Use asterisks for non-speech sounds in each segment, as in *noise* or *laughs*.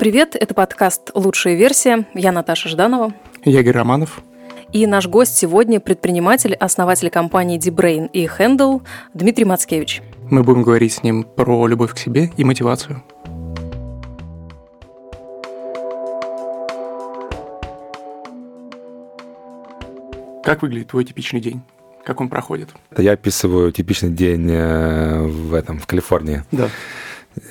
Привет, это подкаст «Лучшая версия». Я Наташа Жданова. Я Игорь Романов. И наш гость сегодня – предприниматель, основатель компании DeBrain и Handle Дмитрий Мацкевич. Мы будем говорить с ним про любовь к себе и мотивацию. Как выглядит твой типичный день? Как он проходит? Я описываю типичный день э, в этом, в Калифорнии. Да.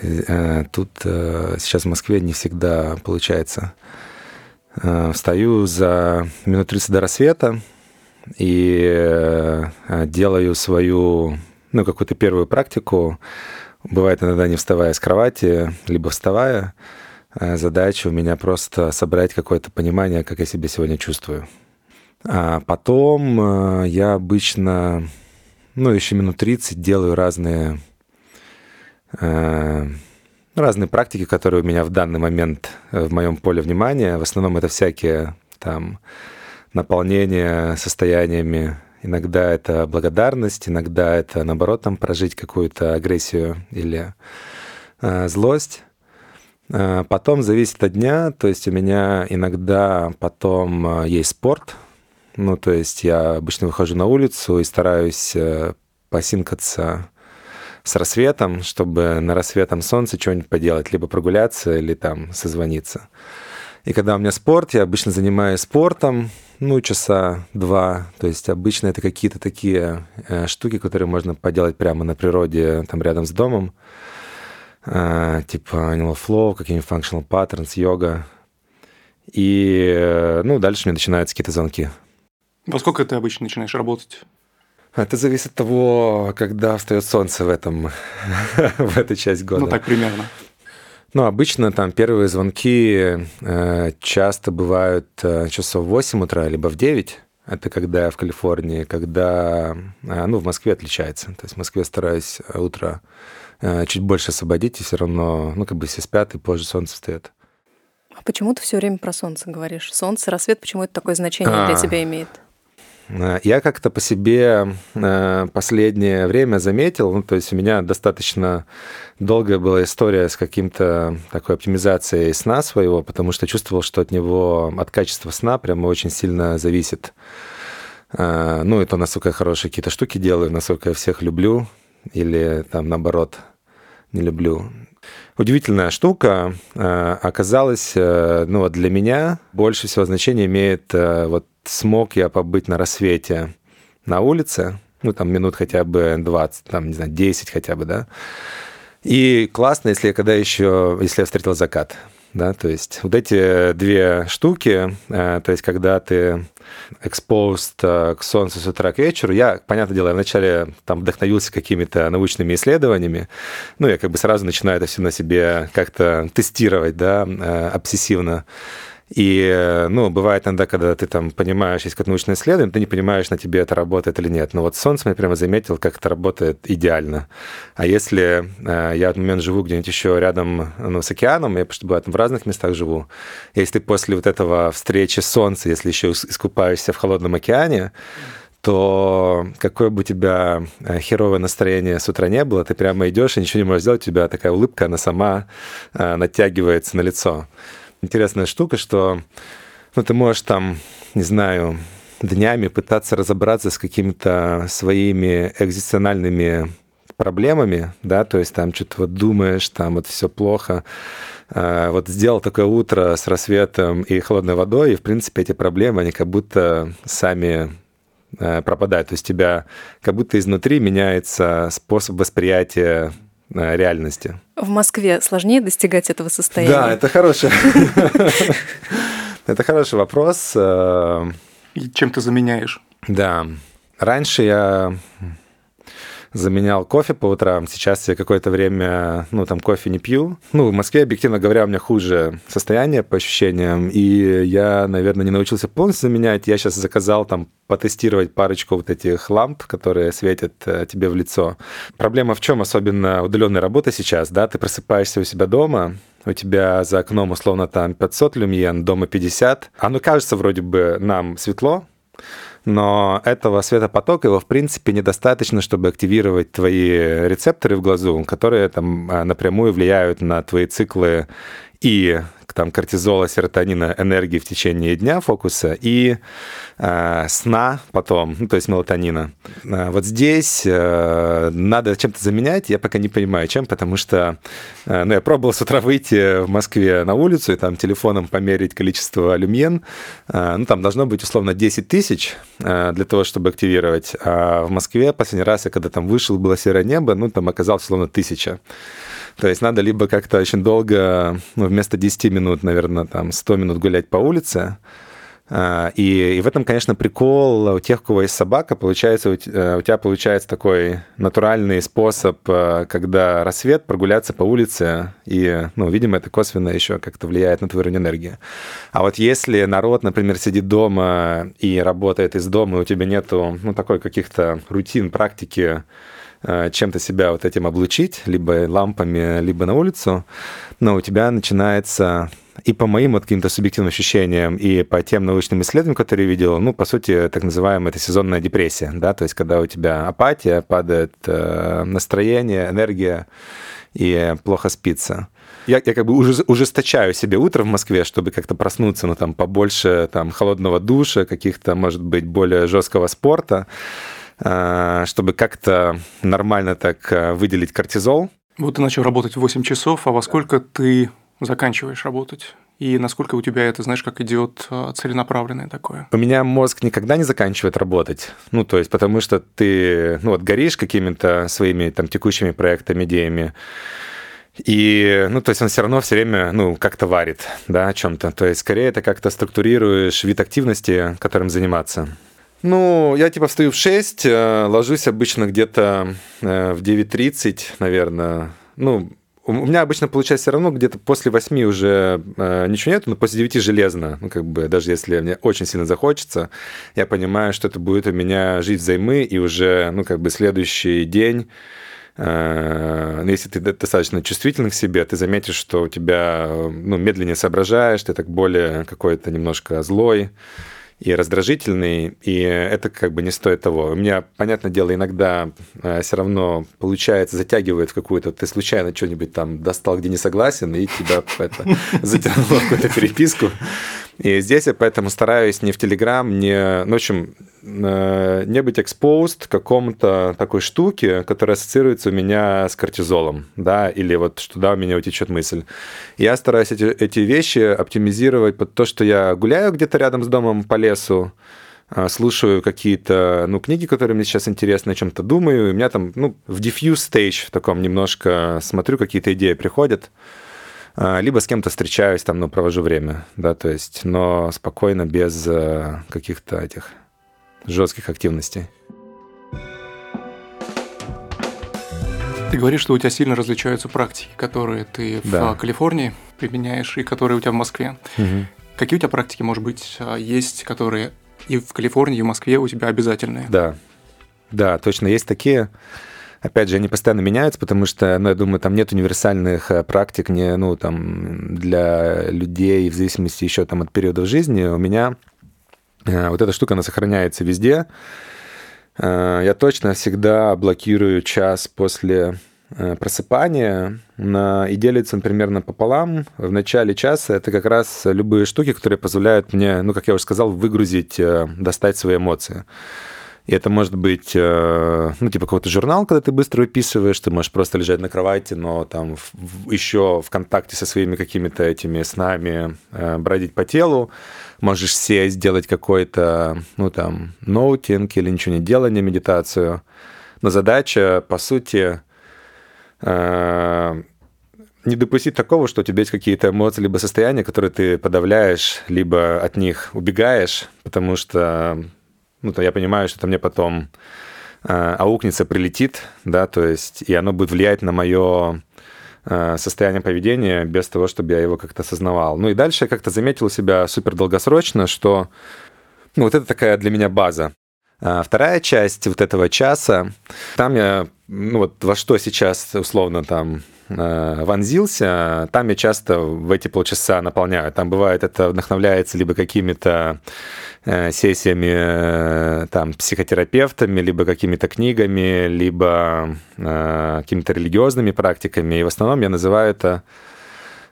Э, тут э, сейчас в Москве не всегда получается. Встаю за минут 30 до рассвета и делаю свою, ну, какую-то первую практику. Бывает иногда не вставая с кровати, либо вставая. Задача у меня просто собрать какое-то понимание, как я себя сегодня чувствую. А потом я обычно, ну, еще минут 30 делаю разные разные практики, которые у меня в данный момент э, в моем поле внимания. В основном это всякие там наполнения состояниями. Иногда это благодарность, иногда это, наоборот, там прожить какую-то агрессию или э, злость. Э, потом зависит от дня, то есть у меня иногда потом э, есть спорт, ну, то есть я обычно выхожу на улицу и стараюсь э, посинкаться с рассветом, чтобы на рассветом солнце что-нибудь поделать, либо прогуляться, или там созвониться. И когда у меня спорт, я обычно занимаюсь спортом, ну, часа два. То есть обычно это какие-то такие э, штуки, которые можно поделать прямо на природе, там рядом с домом. Э, типа Animal Flow, какие-нибудь Functional Patterns, йога. И, э, ну, дальше у меня начинаются какие-то звонки. Во сколько ты обычно начинаешь работать? Это зависит от того, когда встает солнце в этом, *laughs* в этой часть года. Ну, так примерно. Ну, обычно там первые звонки э, часто бывают э, часов в 8 утра, либо в 9. Это когда я в Калифорнии, когда, э, ну, в Москве отличается. То есть в Москве стараюсь утро э, чуть больше освободить, и все равно, ну, как бы все спят, и позже солнце встает. А почему ты все время про солнце говоришь? Солнце, рассвет, почему это такое значение а, для тебя имеет? Э, я как-то по себе э, последнее время заметил, ну, то есть у меня достаточно долгая была история с каким-то такой оптимизацией сна своего, потому что чувствовал, что от него, от качества сна прямо очень сильно зависит. Э, ну, это насколько я хорошие какие-то штуки делаю, насколько я всех люблю, или там наоборот не люблю. Удивительная штука оказалась, ну, вот для меня больше всего значения имеет вот смог я побыть на рассвете на улице, ну, там минут хотя бы 20, там, не знаю, 10 хотя бы, да. И классно, если я когда еще, если я встретил закат, да, то есть вот эти две штуки, э, то есть когда ты exposed э, к солнцу с утра к вечеру, я, понятное дело, я вначале там вдохновился какими-то научными исследованиями, ну, я как бы сразу начинаю это все на себе как-то тестировать, да, э, обсессивно. И, ну, бывает иногда, когда ты там понимаешь, есть какое-то научное исследование, ты не понимаешь, на тебе это работает или нет. Но вот солнце я прямо заметил, как это работает идеально. А если э, я в этот момент живу где-нибудь еще рядом ну, с океаном, я просто бывает в разных местах живу, если ты после вот этого встречи солнца, если еще искупаешься в холодном океане, то какое бы у тебя э, херовое настроение с утра не было, ты прямо идешь и ничего не можешь сделать, у тебя такая улыбка, она сама э, натягивается на лицо интересная штука, что ну, ты можешь там, не знаю, днями пытаться разобраться с какими-то своими экзистенциальными проблемами, да, то есть там что-то вот думаешь, там вот все плохо, а, вот сделал такое утро с рассветом и холодной водой, и, в принципе, эти проблемы, они как будто сами а, пропадают. То есть у тебя как будто изнутри меняется способ восприятия реальности. В Москве сложнее достигать этого состояния? Да, это хороший, *laughs* это хороший вопрос. Э, И чем ты заменяешь? Да. Раньше я заменял кофе по утрам. Сейчас я какое-то время, ну, там, кофе не пью. Ну, в Москве, объективно говоря, у меня хуже состояние по ощущениям, и я, наверное, не научился полностью заменять. Я сейчас заказал там потестировать парочку вот этих ламп, которые светят э, тебе в лицо. Проблема в чем, особенно удаленной работы сейчас, да, ты просыпаешься у себя дома, у тебя за окном условно там 500 люмьен, дома 50. Оно кажется вроде бы нам светло, но этого светопотока его, в принципе, недостаточно, чтобы активировать твои рецепторы в глазу, которые там а, напрямую влияют на твои циклы и там кортизола, серотонина, энергии в течение дня фокуса и э, сна потом, ну, то есть мелатонина. Э, вот здесь э, надо чем-то заменять, я пока не понимаю, чем, потому что э, ну, я пробовал с утра выйти в Москве на улицу и там телефоном померить количество люмен. Э, ну, там должно быть условно 10 тысяч э, для того, чтобы активировать. А в Москве последний раз я когда там вышел, было серое небо, ну, там оказалось условно тысяча. То есть надо либо как-то очень долго, ну, вместо 10 минут, наверное, там 100 минут гулять по улице, а, и, и в этом, конечно, прикол у тех, у кого есть собака, получается, у, э, у тебя получается такой натуральный способ, э, когда рассвет, прогуляться по улице, и, ну, видимо, это косвенно еще как-то влияет на твой уровень энергии. А вот если народ, например, сидит дома и работает из дома, и у тебя нету, ну, такой каких-то рутин, практики, чем-то себя вот этим облучить, либо лампами, либо на улицу, но у тебя начинается и по моим вот каким-то субъективным ощущениям, и по тем научным исследованиям, которые я видел, ну, по сути, так называемая это сезонная депрессия, да, то есть когда у тебя апатия, падает э, настроение, энергия, и плохо спится. Я, я как бы ужесточаю себе утро в Москве, чтобы как-то проснуться, ну, там, побольше там холодного душа, каких-то, может быть, более жесткого спорта, Э, чтобы как-то нормально так э, выделить кортизол. Вот ты начал работать в 8 часов, а во сколько ты заканчиваешь работать? И насколько у тебя это, знаешь, как идет э, целенаправленное такое? У меня мозг никогда не заканчивает работать. Ну, то есть, потому что ты, ну, вот горишь какими-то своими там текущими проектами, идеями, и, ну, то есть он все равно все время, ну, как-то варит, да, о чем-то. То есть, скорее, это как-то структурируешь вид активности, которым заниматься. Ну, я типа встаю в 6, э, ложусь обычно где-то э, в 9.30, наверное. Ну, у меня обычно получается все равно где-то после 8 уже э, ничего нет, но после 9 железно. Ну, как бы, даже если мне очень сильно захочется, я понимаю, что это будет у меня жить взаймы, и уже, ну, как бы следующий день э, если ты достаточно чувствительный к себе, ты заметишь, что у тебя ну, медленнее соображаешь, ты так более какой-то немножко злой, и раздражительный, и это как бы не стоит того. У меня, понятное дело, иногда э, все равно получается, затягивает в какую-то, ты случайно что-нибудь там достал, где не согласен, и тебя *laughs* это затянуло в какую-то переписку. И здесь я поэтому стараюсь не в Телеграм, не... Ну, в общем, э, не быть к какому-то такой штуке, которая ассоциируется у меня с кортизолом, да, или вот что да, у меня утечет мысль. Я стараюсь эти, эти вещи оптимизировать под то, что я гуляю где-то рядом с домом по лесу, э, слушаю какие-то, ну, книги, которые мне сейчас интересны, о чем-то думаю, и у меня там, ну, в diffuse stage в таком немножко смотрю, какие-то идеи приходят, либо с кем-то встречаюсь, там, ну, провожу время, да, то есть, но спокойно, без э, каких-то этих жестких активностей. Ты говоришь, что у тебя сильно различаются практики, которые ты да. в Калифорнии применяешь и которые у тебя в Москве. Угу. Какие у тебя практики, может быть, а, есть, которые и в Калифорнии, и в Москве у тебя обязательные? Да, да, точно, есть такие. Опять же, они постоянно меняются, потому что, ну, я думаю, там нет универсальных э, практик не, ну, там, для людей в зависимости еще там от периодов жизни. У меня э, вот эта штука, она сохраняется везде. Э, я точно всегда блокирую час после просыпания на, и делится он примерно пополам. В начале часа это как раз любые штуки, которые позволяют мне, ну, как я уже сказал, выгрузить, достать свои эмоции. И это может быть, э, ну, типа какой-то журнал, когда ты быстро выписываешь, ты можешь просто лежать на кровати, но там в, еще в контакте со своими какими-то этими снами э, бродить по телу. Можешь сесть, сделать какой-то, ну, там, ноутинг или ничего не делание, медитацию. Но задача, по сути, э, не допустить такого, что у тебя есть какие-то эмоции, либо состояния, которые ты подавляешь, либо от них убегаешь, потому что ну, то я понимаю, что это мне потом э, аукнется, прилетит, да, то есть, и оно будет влиять на мое э, состояние поведения без того, чтобы я его как-то осознавал. Ну и дальше я как-то заметил у себя супер долгосрочно, что ну, вот это такая для меня база. А вторая часть вот этого часа, там я, ну вот во что сейчас условно там вонзился, там я часто в эти полчаса наполняю. Там бывает это вдохновляется либо какими-то Э, сессиями э, там, психотерапевтами, либо какими-то книгами, либо э, какими-то религиозными практиками. И в основном я называю это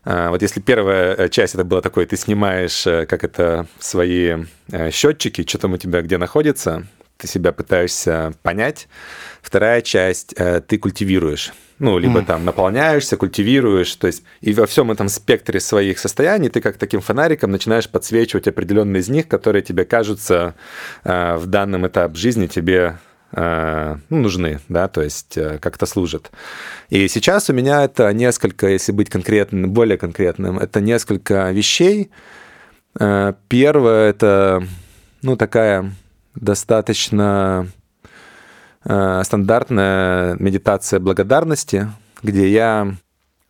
вот если первая э, часть это была такой, ты снимаешь, э, как это, свои э, счетчики, что там у тебя где находится, ты себя пытаешься понять. Вторая часть ты культивируешь. Ну, либо mm. там наполняешься, культивируешь, то есть и во всем этом спектре своих состояний ты как таким фонариком начинаешь подсвечивать определенные из них, которые тебе кажутся в данном этап жизни тебе Э, ну, нужны, да, то есть э, как-то служат. И сейчас у меня это несколько, если быть конкретным, более конкретным, это несколько вещей. Э, первое – это, ну, такая достаточно стандартная медитация благодарности, где я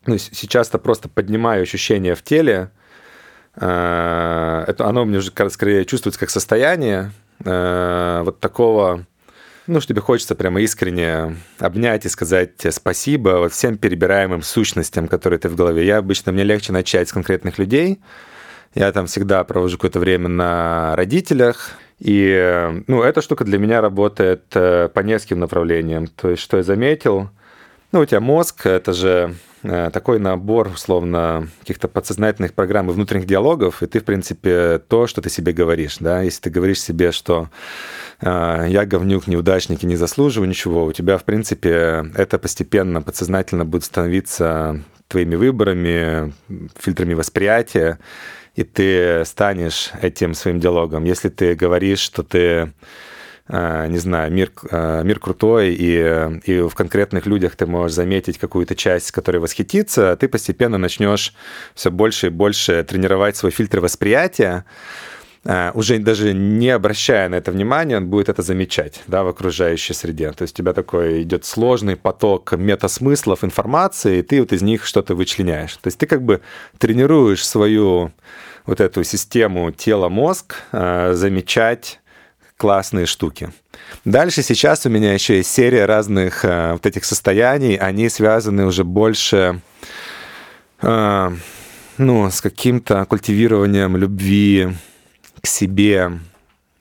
ну, сейчас-то просто поднимаю ощущения в теле. Это, оно мне уже скорее чувствуется как состояние вот такого ну, что тебе хочется прямо искренне обнять и сказать спасибо вот всем перебираемым сущностям, которые ты в голове. Я обычно, мне легче начать с конкретных людей. Я там всегда провожу какое-то время на родителях. И, ну, эта штука для меня работает э, по нескольким направлениям. То есть, что я заметил, ну, у тебя мозг, это же э, такой набор, условно, каких-то подсознательных программ и внутренних диалогов, и ты, в принципе, то, что ты себе говоришь, да, если ты говоришь себе, что а, я говнюк, неудачник и не заслуживаю ничего, у тебя, в принципе, это постепенно, подсознательно будет становиться твоими выборами, фильтрами восприятия, и ты станешь этим своим диалогом. Если ты говоришь, что ты а, не знаю, мир, а, мир крутой, и, и в конкретных людях ты можешь заметить какую-то часть, которая восхитится, ты постепенно начнешь все больше и больше тренировать свой фильтр восприятия, уже даже не обращая на это внимания, он будет это замечать да, в окружающей среде. То есть у тебя такой идет сложный поток метасмыслов информации, и ты вот из них что-то вычленяешь. То есть ты как бы тренируешь свою вот эту систему тело-мозг э, замечать классные штуки. Дальше сейчас у меня еще есть серия разных э, вот этих состояний, они связаны уже больше ну, с каким-то культивированием любви, себе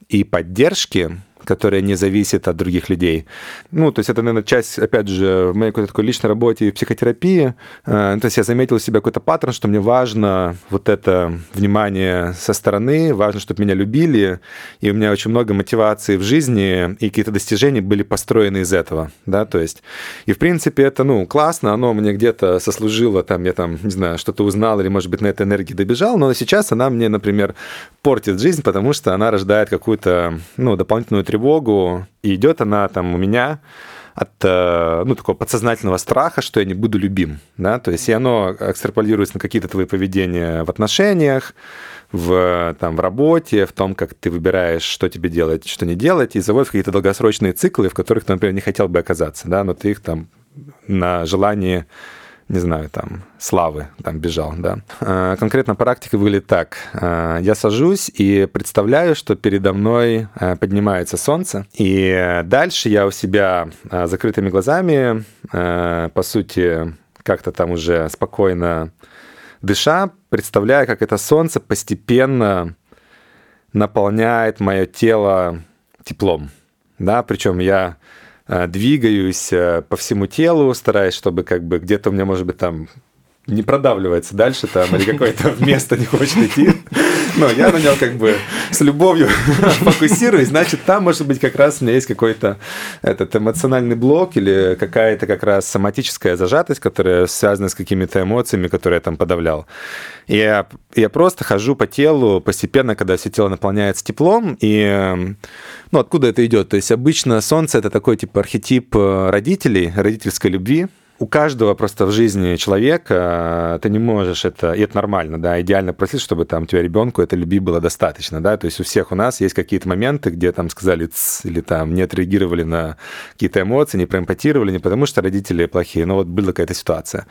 и поддержки, которая не зависит от других людей. Ну, то есть это, наверное, часть, опять же, в моей какой-то такой личной работе и психотерапии. Э, то есть я заметил у себя какой-то паттерн, что мне важно вот это внимание со стороны, важно, чтобы меня любили, и у меня очень много мотивации в жизни, и какие-то достижения были построены из этого, да, то есть, и в принципе это, ну, классно, оно мне где-то сослужило, там, я там, не знаю, что-то узнал, или, может быть, на этой энергии добежал, но сейчас она мне, например, портит жизнь, потому что она рождает какую-то, ну, дополнительную тревогу, тревогу, и идет она там у меня от э, ну, такого подсознательного страха, что я не буду любим. Да? То есть и оно экстраполируется на какие-то твои поведения в отношениях, в, там, в работе, в том, как ты выбираешь, что тебе делать, что не делать, и заводит какие-то долгосрочные циклы, в которых ты, например, не хотел бы оказаться, да, но ты их там на желании не знаю, там, славы там бежал, да. А, конкретно практика выглядит так. А, я сажусь и представляю, что передо мной а, поднимается солнце, и дальше я у себя закрытыми глазами, по сути, как-то там уже спокойно дыша, представляю, как это солнце постепенно наполняет мое тело теплом, да, причем я двигаюсь э, по всему телу, стараюсь, чтобы как бы где-то у меня, может быть, там не продавливается дальше там, или какое-то *laughs* место не хочет идти. Но я на нем как бы с любовью *laughs* фокусируюсь, значит, там, может быть, как раз у меня есть какой-то этот эмоциональный блок или какая-то как раз соматическая зажатость, которая связана с какими-то эмоциями, которые я там подавлял. Я, я просто хожу по телу постепенно, когда все тело наполняется теплом, и ну, откуда это идет? То есть обычно солнце — это такой типа архетип э, родителей, родительской любви, у каждого просто в жизни человека э, ты не можешь это, и это нормально, да, идеально просить, чтобы там у тебя ребенку это любви было достаточно, да, то есть у всех у нас есть какие-то моменты, где там сказали ц, или там не отреагировали на какие-то эмоции, не проэмпатировали, не потому что родители плохие, но вот была какая-то ситуация.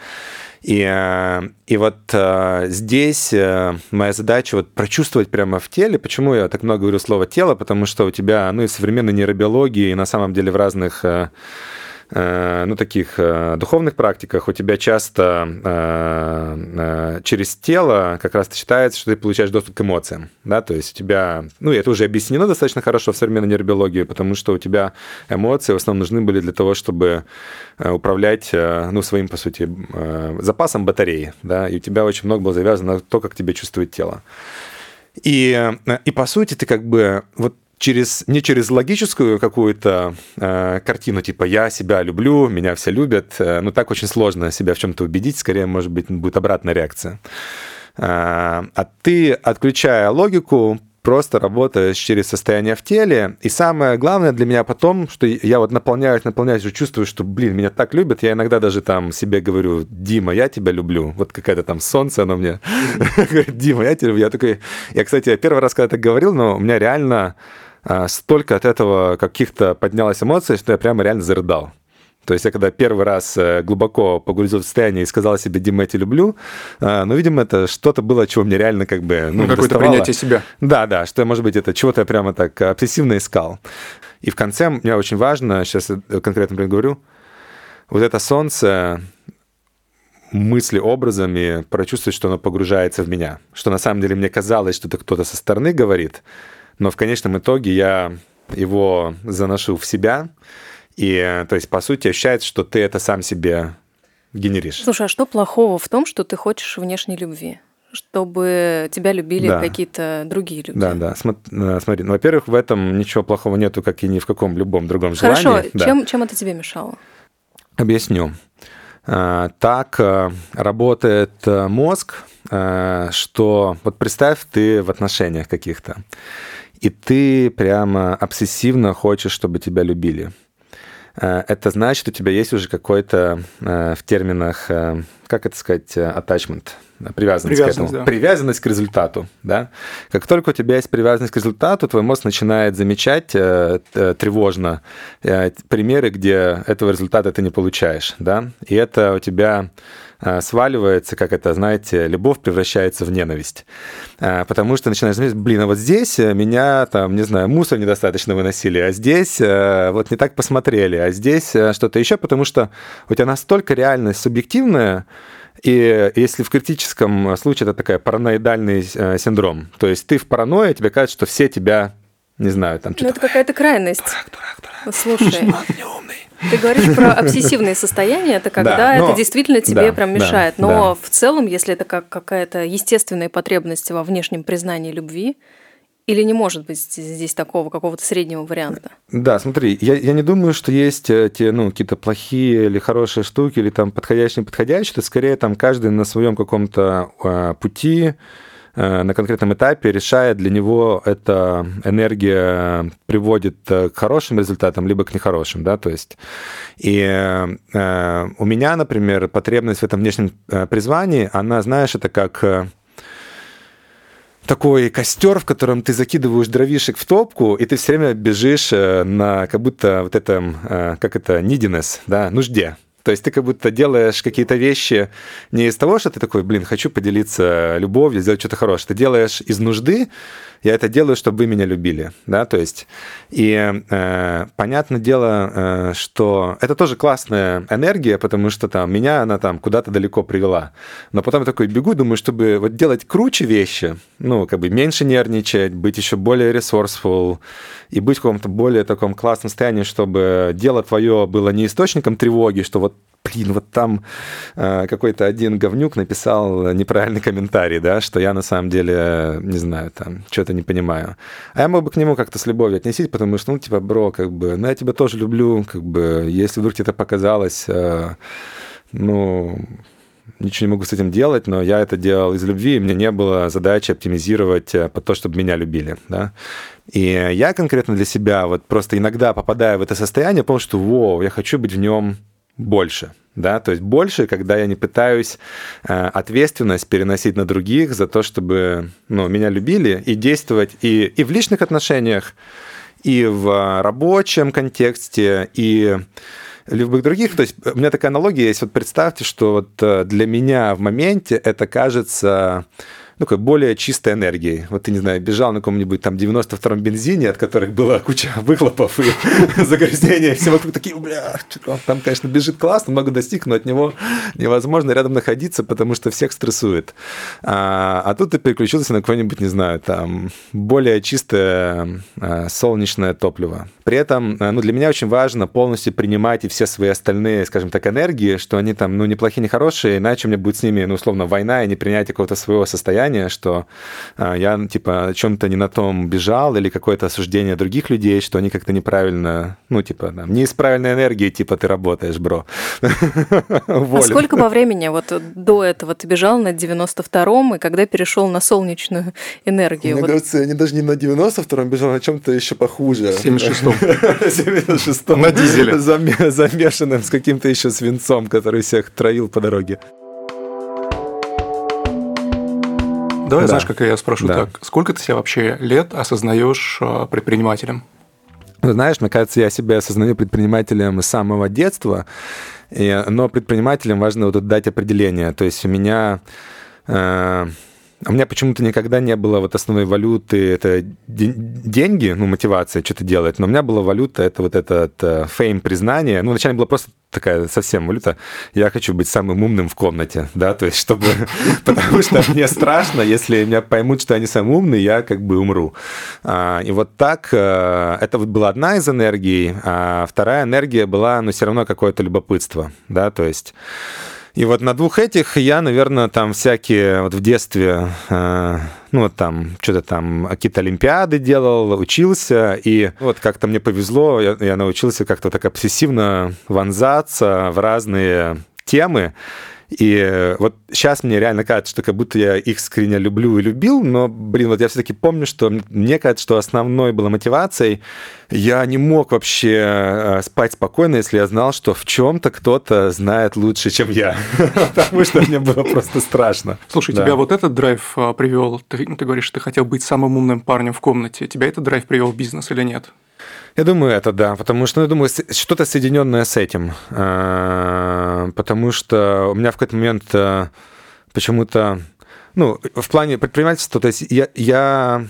И, э, и вот э, здесь моя задача вот прочувствовать прямо в теле. Почему я так много говорю слово тело? Потому что у тебя, ну, и современной нейробиологии, и на самом деле в разных ну, таких э, духовных практиках у тебя часто э, через тело как раз считается, что ты получаешь доступ к эмоциям, да, то есть у тебя, ну, это уже объяснено достаточно хорошо в современной нейробиологии, потому что у тебя эмоции в основном нужны были для того, чтобы управлять, ну, своим, по сути, запасом батареи, да, и у тебя очень много было завязано на то, как тебе чувствует тело. И, и по сути, ты как бы вот через, не через логическую какую-то э, картину, типа «я себя люблю, меня все любят», э, ну так очень сложно себя в чем-то убедить, скорее, может быть, будет обратная реакция. Э, а ты, отключая логику, просто работаешь через состояние в теле. И самое главное для меня потом, что я вот наполняюсь, наполняюсь, уже чувствую, что, блин, меня так любят. Я иногда даже там себе говорю, Дима, я тебя люблю. Вот какая-то там солнце, оно мне *laughs* говорит, Дима, я тебя люблю. Я такой, я, кстати, первый раз, когда так говорил, но у меня реально столько от этого каких-то поднялось эмоций, что я прямо реально зарыдал. То есть я когда первый раз э, глубоко погрузил в состояние и сказал себе, Дима, я тебя люблю, а, ну, видимо, это что-то было, чего мне реально как бы... Ну, ну какое-то принятие себя. Да, да, что, может быть, это чего-то я прямо так обсессивно искал. И в конце мне очень важно, сейчас я конкретно говорю, вот это солнце, мысли образами прочувствовать, что оно погружается в меня. Что на самом деле мне казалось, что это кто-то со стороны говорит, но в конечном итоге я его заношу в себя, и, то есть, по сути, ощущается, что ты это сам себе генеришь. Слушай, а что плохого в том, что ты хочешь внешней любви? чтобы тебя любили да. какие-то другие люди. Да, да. Э, смотри, ну, во-первых, в этом ничего плохого нету, как и ни в каком любом другом желании. Хорошо, да. чем, чем это тебе мешало? Объясню. Э, так э, работает мозг, что вот представь, ты в отношениях каких-то и ты прямо обсессивно хочешь, чтобы тебя любили. Э, это значит, у тебя есть уже какой-то э, в терминах, э, как это сказать, attachment, привязанность, привязанность к этому. Да. Привязанность к результату. Да? Как только у тебя есть привязанность к результату, твой мозг начинает замечать тревожно примеры, где этого результата ты не получаешь. Да? И это у тебя сваливается, как это, знаете, любовь превращается в ненависть. Э, потому что начинаешь смотреть, блин, а вот здесь э, меня, там, не знаю, мусор недостаточно выносили, а здесь вот не так посмотрели, а здесь что-то еще, потому что у тебя настолько реальность субъективная, и если в критическом случае это такая параноидальный синдром, то есть ты в паранойе, тебе кажется, что все тебя не знаю, там что-то... Ну, это какая-то крайность. Дурак, дурак, дурак. Слушай. Он неумный. Ты говоришь про обсессивные состояния, это когда да, но, это действительно тебе да, прям мешает. Да, но да. в целом, если это как какая-то естественная потребность во внешнем признании любви, или не может быть здесь такого какого-то среднего варианта? Да, смотри, я, я не думаю, что есть э, те, ну, какие-то плохие или хорошие штуки, или там подходящие, неподходящие. Это скорее там каждый на своем каком-то э, пути на конкретном этапе решает, для него эта энергия приводит э, к хорошим результатам, либо к нехорошим, да, то есть. И э, у меня, например, потребность в этом внешнем призвании, она, знаешь, это как такой костер, в котором ты закидываешь дровишек в топку, и ты все время бежишь на как будто вот этом, как это, neediness, да, нужде. То есть ты как будто делаешь какие-то вещи не из того, что ты такой, блин, хочу поделиться любовью, сделать что-то хорошее. Ты делаешь из нужды, я это делаю, чтобы вы меня любили, да, то есть, и э, понятное дело, э, что это тоже классная энергия, потому что там меня она там куда-то далеко привела, но потом я такой бегу, думаю, чтобы вот делать круче вещи, ну, как бы меньше нервничать, быть еще более resourceful и быть в каком-то более таком классном состоянии, чтобы дело твое было не источником тревоги, что вот блин, вот там э, какой-то один говнюк написал неправильный комментарий, да, что я на самом деле, не знаю, там, что-то не понимаю. А я мог бы к нему как-то с любовью отнестись, потому что, ну, типа, бро, как бы, ну, я тебя тоже люблю, как бы, если вдруг тебе это показалось, э, ну, ничего не могу с этим делать, но я это делал из любви, и мне не было задачи оптимизировать э, под то, чтобы меня любили, да. И я конкретно для себя вот просто иногда попадая в это состояние, помню, что, вау, я хочу быть в нем больше, да, то есть больше, когда я не пытаюсь э, ответственность переносить на других за то, чтобы, ну, меня любили и действовать и, и в личных отношениях, и в рабочем контексте, и любых других. То есть у меня такая аналогия есть. Вот представьте, что вот э, для меня в моменте это кажется ну, такой более чистой энергией. Вот ты, не знаю, бежал на каком-нибудь там 92-м бензине, от которых была куча выхлопов и *laughs* загрязнения, все вокруг такие, бля, там, конечно, бежит классно, много достиг, но от него невозможно рядом находиться, потому что всех стрессует. А, а тут ты переключился на какое-нибудь, не знаю, там, более чистое а, солнечное топливо. При этом, а, ну, для меня очень важно полностью принимать и все свои остальные, скажем так, энергии, что они там, ну, не плохие, не хорошие, иначе у меня будет с ними, ну, условно, война и непринятие какого-то своего состояния, что а, я, типа, о чем-то не на том бежал или какое-то осуждение других людей, что они как-то неправильно, ну, типа, там, не из правильной энергии, типа, ты работаешь, бро. *laughs* А сколько по времени вот до этого ты бежал на 92-м, и когда перешел на солнечную энергию? Мне кажется, я даже не на 92-м бежал, а на чем-то еще похуже. 76-м. 76-м. *laughs* На дизеле. Замешанным с каким-то еще свинцом, который всех троил по дороге. Давай, да. знаешь, как я спрошу да. так. Сколько ты себя вообще лет осознаешь а, предпринимателем? Знаешь, мне кажется, я себя осознаю предпринимателем с самого детства, и, но предпринимателям важно вот дать определение. То есть у меня э, у меня почему-то никогда не было вот основной валюты, это деньги, ну, мотивация что-то делать, но у меня была валюта, это вот этот э, фейм, признание. Ну, вначале была просто такая совсем валюта. Я хочу быть самым умным в комнате, да, то есть чтобы... *laughs* Потому что мне страшно, если меня поймут, что я не самый умный, я как бы умру. А, и вот так, э, это вот была одна из энергий, а вторая энергия была, ну, все равно какое-то любопытство, да, то есть и вот на двух этих я, наверное, там всякие вот в детстве, э, ну, вот там что-то там какие-то олимпиады делал, учился, и вот как-то мне повезло, я, я научился как-то так обсессивно вонзаться в разные темы, и вот сейчас мне реально кажется, что как будто я их искренне люблю и любил, но, блин, вот я все-таки помню, что мне кажется, что основной была мотивацией. Я не мог вообще э, спать спокойно, если я знал, что в чем-то кто-то знает лучше, чем я. *laughs* Потому что мне было просто страшно. Слушай, тебя вот этот драйв а, привел, ты, ты говоришь, ты хотел быть самым умным парнем в комнате. Тебя этот драйв привел в бизнес или нет? Я думаю, это да, потому что, ну, я думаю, что-то соединенное с этим. А, потому что у меня в какой-то момент а, почему-то, ну, в плане предпринимательства, то есть я, я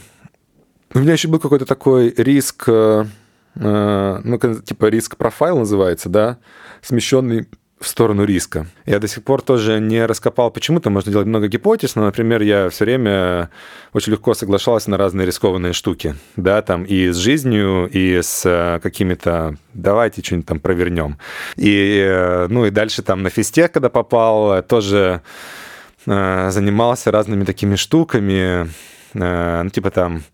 у меня еще был какой-то такой риск, а, ну, типа риск профайл называется, да, смещенный в сторону риска. Я до сих пор тоже не раскопал, почему-то можно делать много гипотез, но, например, я все время очень легко соглашался на разные рискованные штуки, да, там и с жизнью, и с э, какими-то давайте что-нибудь там провернем. И, э, ну, и дальше там на физтех, когда попал, тоже э, занимался разными такими штуками, ну, типа там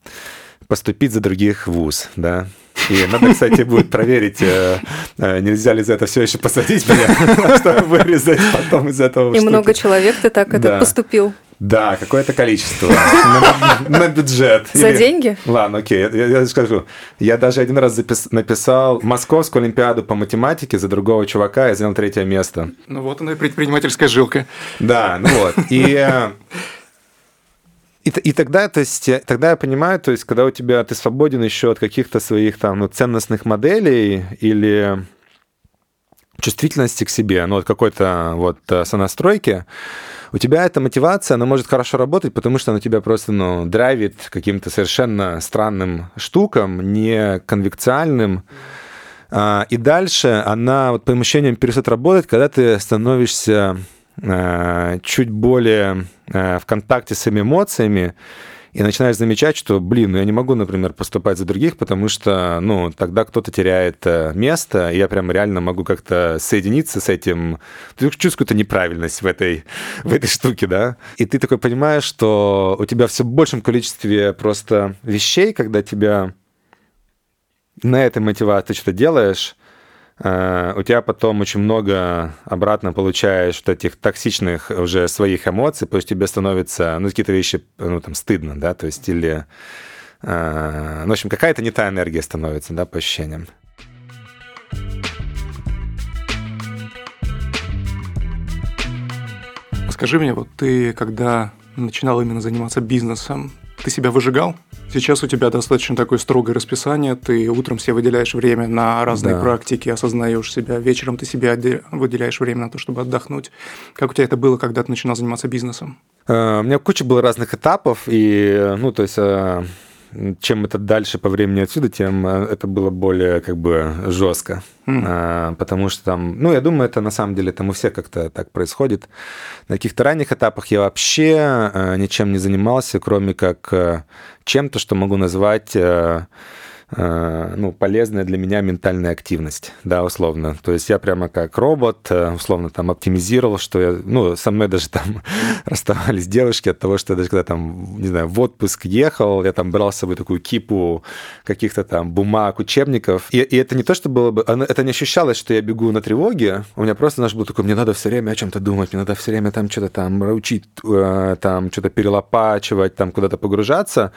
поступить за других ВУЗ, да, и надо, кстати, будет проверить, э, э, нельзя ли за это все еще посадить меня, *laughs* чтобы вырезать потом из этого. И много человек ты так это поступил. Да, какое-то количество на, на бюджет. За Или... деньги? Ладно, окей, я, я скажу. Я даже один раз запис... написал Московскую Олимпиаду по математике за другого чувака и занял третье место. Ну вот она и предпринимательская жилка. Да, ну вот. И э, и, и тогда, то есть, тогда я понимаю, то есть, когда у тебя ты свободен еще от каких-то своих там ну, ценностных моделей или чувствительности к себе, ну, от какой-то вот э, сонастройки, у тебя эта мотивация, она может хорошо работать, потому что она тебя просто, ну, драйвит каким-то совершенно странным штукам, не конвекциальным. А, и дальше она вот по ощущениям перестает работать, когда ты становишься чуть более э, в контакте с эмоциями, и начинаешь замечать, что, блин, ну я не могу, например, поступать за других, потому что, ну, тогда кто-то теряет э, место, и я прям реально могу как-то соединиться с этим. Ты чувствуешь какую-то неправильность в этой, в этой штуке, да? И ты такой понимаешь, что у тебя все большем количестве просто вещей, когда тебя на этой мотивации ты что-то делаешь, Э, у тебя потом очень много обратно получаешь вот этих токсичных уже своих эмоций, то есть тебе становится, ну, какие-то вещи, ну, там, стыдно, да, то есть или, э, ну, в общем, какая-то не та энергия становится, да, по ощущениям. Скажи мне, вот ты, когда начинал именно заниматься бизнесом, ты себя выжигал? Сейчас у тебя достаточно такое строгое расписание, ты утром себе выделяешь время на разные да. практики, осознаешь себя, вечером ты себе выделяешь время на то, чтобы отдохнуть. Как у тебя это было, когда ты начинал заниматься бизнесом? Э, у меня куча было разных этапов, и, ну, то есть э, чем это дальше по времени отсюда, тем э, это было более как бы жестко. Mm. А, потому что там, ну, я думаю, это на самом деле там у всех как-то так происходит. На каких-то ранних этапах я вообще а, ничем не занимался, кроме как а, чем-то, что могу назвать а, ну, полезная для меня ментальная активность, да, условно. То есть я прямо как робот, э, условно, там, оптимизировал, что я, ну, со мной даже там *laughs* расставались девушки от того, что я даже когда там, не знаю, в отпуск ехал, я там брал с собой такую кипу каких-то там бумаг, учебников, и, и это не то, что было бы, это не ощущалось, что я бегу на тревоге, у меня просто, знаешь, был такой, мне надо все время о чем-то думать, мне надо все время там что-то там учить, э, там что-то перелопачивать, там куда-то погружаться,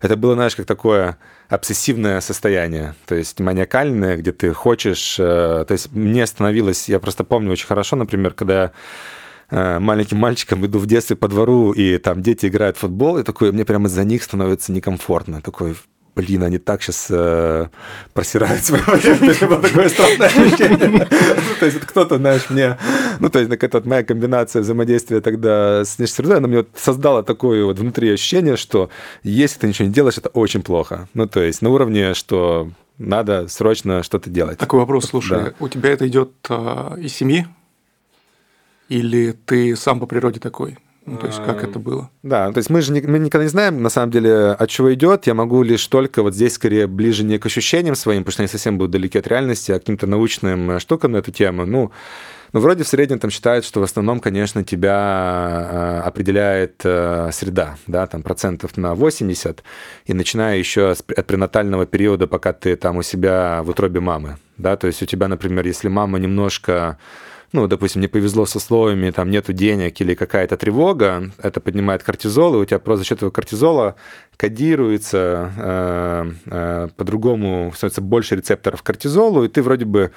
это было, знаешь, как такое обсессивное состояние, то есть маниакальное, где ты хочешь... Э, то есть мне становилось... Я просто помню очень хорошо, например, когда я э, маленьким мальчиком иду в детстве по двору, и там дети играют в футбол, и такое, мне прямо за них становится некомфортно. Такой, блин, они так сейчас э, просирают. *laughs* Это было такое странное ощущение. Ну, то есть кто-то, знаешь, мне... Ну, то есть эта моя комбинация взаимодействия тогда с внешней средой, она мне создала такое вот внутри ощущение, что если ты ничего не делаешь, это очень плохо. Ну, то есть на уровне, что надо срочно что-то делать. Такой вопрос, слушай, у тебя это идет э, из семьи? Или ты сам по природе такой? Ну, то есть, как это было? Да, то есть мы же не, мы никогда не знаем, на самом деле, от чего идет. Я могу лишь только вот здесь скорее ближе не к ощущениям своим, потому что они совсем будут далеки от реальности, а к каким-то научным э, штукам на эту тему. Ну, ну, вроде в среднем там считают, что в основном, конечно, тебя э, определяет э, среда, да, там процентов на 80, и начиная еще от пренатального периода, пока ты там у себя в утробе мамы, да, то есть у тебя, например, если мама немножко ну, допустим, не повезло с условиями, там нету денег или какая-то тревога, это поднимает кортизол, и у тебя просто за счет этого кортизола кодируется э, э, по-другому, становится больше рецепторов кортизолу, и ты вроде бы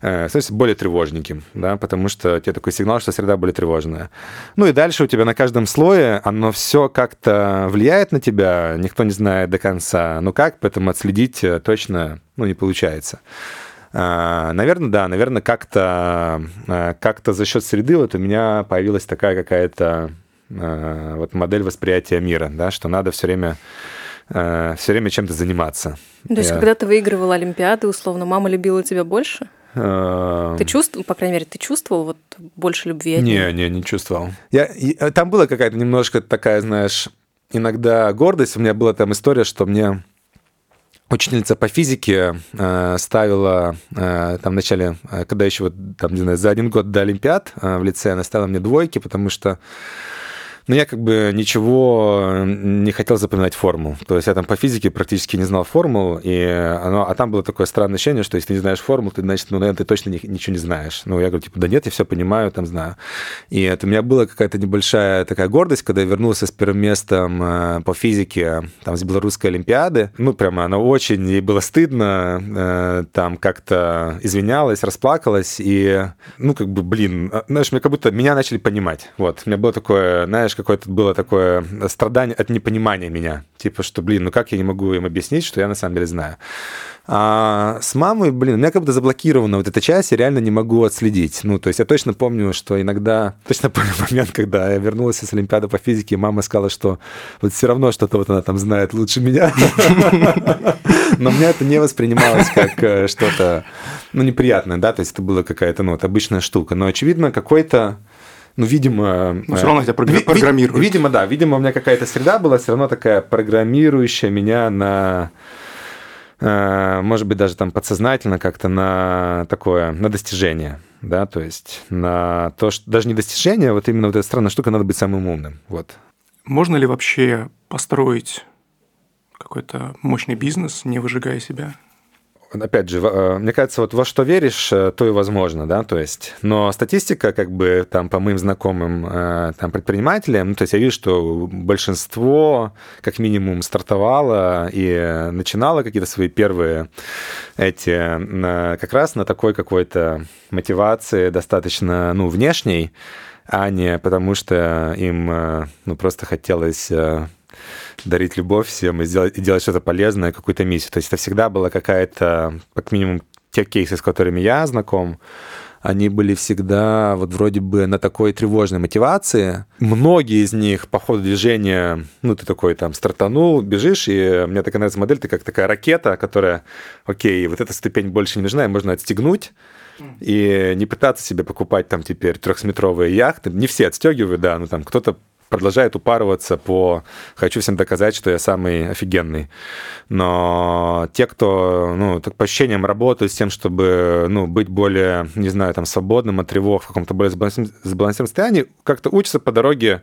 э, становишься более тревожненьким, да, потому что у тебя такой сигнал, что среда более тревожная. Ну и дальше у тебя на каждом слое оно все как-то влияет на тебя, никто не знает до конца, ну как, поэтому отследить э, точно ну, не получается. А, наверное, да, наверное, как-то а, как за счет среды вот у меня появилась такая какая-то а, вот модель восприятия мира, да, что надо все время все время чем-то заниматься. То есть, Я... когда ты выигрывал Олимпиады, условно, мама любила тебя больше? Ты чувствовал, по крайней мере, ты чувствовал вот больше любви? Не, не, не чувствовал. Я, там была какая-то немножко такая, знаешь, иногда гордость. У меня была там история, что мне учительница по физике э, ставила э, там в начале, э, когда еще вот там, не знаю, за один год до Олимпиад э, в лице, она ставила мне двойки, потому что но я как бы ничего не хотел запоминать форму. То есть я там по физике практически не знал формул, и оно, а там было такое странное ощущение, что если ты не знаешь формул, ты, значит, ну, наверное, ты точно ничего не знаешь. Ну, я говорю, типа, да нет, я все понимаю, там знаю. И это у меня была какая-то небольшая такая гордость, когда я вернулся с первым местом э, по физике, там, с Белорусской Олимпиады. Ну, прямо она очень, ей было стыдно, э, там как-то извинялась, расплакалась, и, ну, как бы, блин, знаешь, мне как будто меня начали понимать. Вот, у меня было такое, знаешь, знаешь, какое-то было такое страдание от непонимания меня. Типа, что, блин, ну как я не могу им объяснить, что я на самом деле знаю. А с мамой, блин, у меня как будто заблокирована вот эта часть, я реально не могу отследить. Ну, то есть я точно помню, что иногда, точно помню момент, когда я вернулся с Олимпиады по физике, и мама сказала, что вот все равно что-то вот она там знает лучше меня. Но мне это не воспринималось как э, что-то, ну, неприятное, да, то есть это была какая-то, ну, вот обычная штука. Но, очевидно, какой-то ну, видимо... Ну, все равно тебя программируют. Видимо, да. Видимо, у меня какая-то среда была все равно такая программирующая меня на э, может быть, даже там подсознательно как-то на такое, на достижение, да, то есть на то, что даже не достижение, а вот именно вот эта странная штука, надо быть самым умным, вот. Можно ли вообще построить какой-то мощный бизнес, не выжигая себя? Опять же, э, мне кажется, вот во что веришь, э, то и возможно, да, то есть, но статистика, как бы, там, по моим знакомым э, там, предпринимателям, ну, то есть я вижу, что большинство, как минимум, стартовало и начинало какие-то свои первые эти, как раз на такой какой-то мотивации достаточно, ну, внешней, а не потому что им, ну, просто хотелось дарить любовь всем и, сделать, и делать что-то полезное, какую-то миссию. То есть это всегда была какая-то, как минимум, те кейсы, с которыми я знаком, они были всегда вот вроде бы на такой тревожной мотивации. Многие из них по ходу движения, ну, ты такой там стартанул, бежишь, и мне такая нравится модель, ты как такая ракета, которая, окей, вот эта ступень больше не нужна, и можно отстегнуть, и не пытаться себе покупать там теперь трехсметровые яхты. Не все отстегивают, да, ну там кто-то продолжает упарываться по «хочу всем доказать, что я самый офигенный». Но те, кто, ну, так по ощущениям работают с тем, чтобы, ну, быть более, не знаю, там, свободным от тревог в каком-то более сбалансированном состоянии, как-то учатся по дороге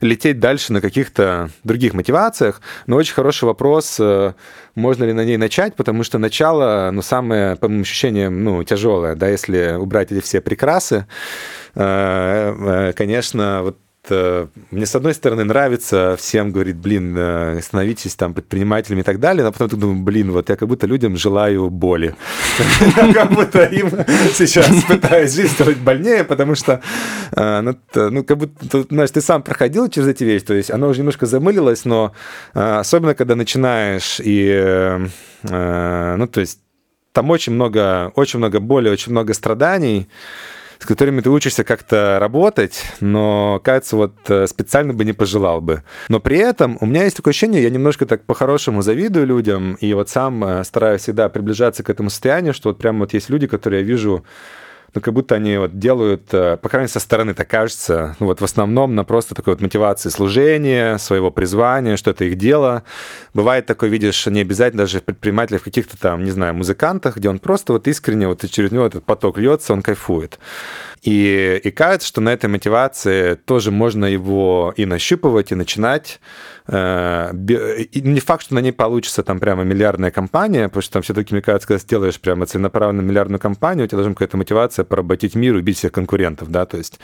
лететь дальше на каких-то других мотивациях. Но очень хороший вопрос, э, можно ли на ней начать, потому что начало, ну, самое, по моим ощущениям, ну, тяжелое, да, если убрать эти все прекрасы, э, э, конечно, вот мне, с одной стороны, нравится всем говорить, блин, э, становитесь там предпринимателями и так далее, но потом ты думаешь, блин, вот я как будто людям желаю боли. *laughs* Как будто им сейчас пытаюсь жизнь сделать больнее, потому что, э, ну, ну, как будто, знаешь, ты сам проходил через эти вещи, то есть оно уже немножко замылилось, но особенно, когда начинаешь и, ну, то есть там очень много, очень много боли, очень много страданий, с которыми ты учишься как-то работать, но, кажется, вот э, специально бы не пожелал бы. Но при этом у меня есть такое ощущение, я немножко так по-хорошему завидую людям, и вот сам э, стараюсь всегда приближаться к этому состоянию, что вот прям вот есть люди, которые я вижу, ну, как будто они вот делают, э, по крайней мере, со стороны так кажется, ну, вот в основном на просто такой вот мотивации служения, своего призвания, что это их дело. Бывает такое, видишь, не обязательно даже предпринимателей в каких-то там, не знаю, музыкантах, где он просто вот искренне, вот через него этот поток льется, он кайфует. И, и кажется, что на этой мотивации тоже можно его и нащупывать, и начинать. Э, не факт, что на ней получится там прямо миллиардная компания, потому что там все-таки, мне кажется, когда сделаешь прямо целенаправленную миллиардную компанию, у тебя должна быть какая-то мотивация поработить мир, убить всех конкурентов, да, то есть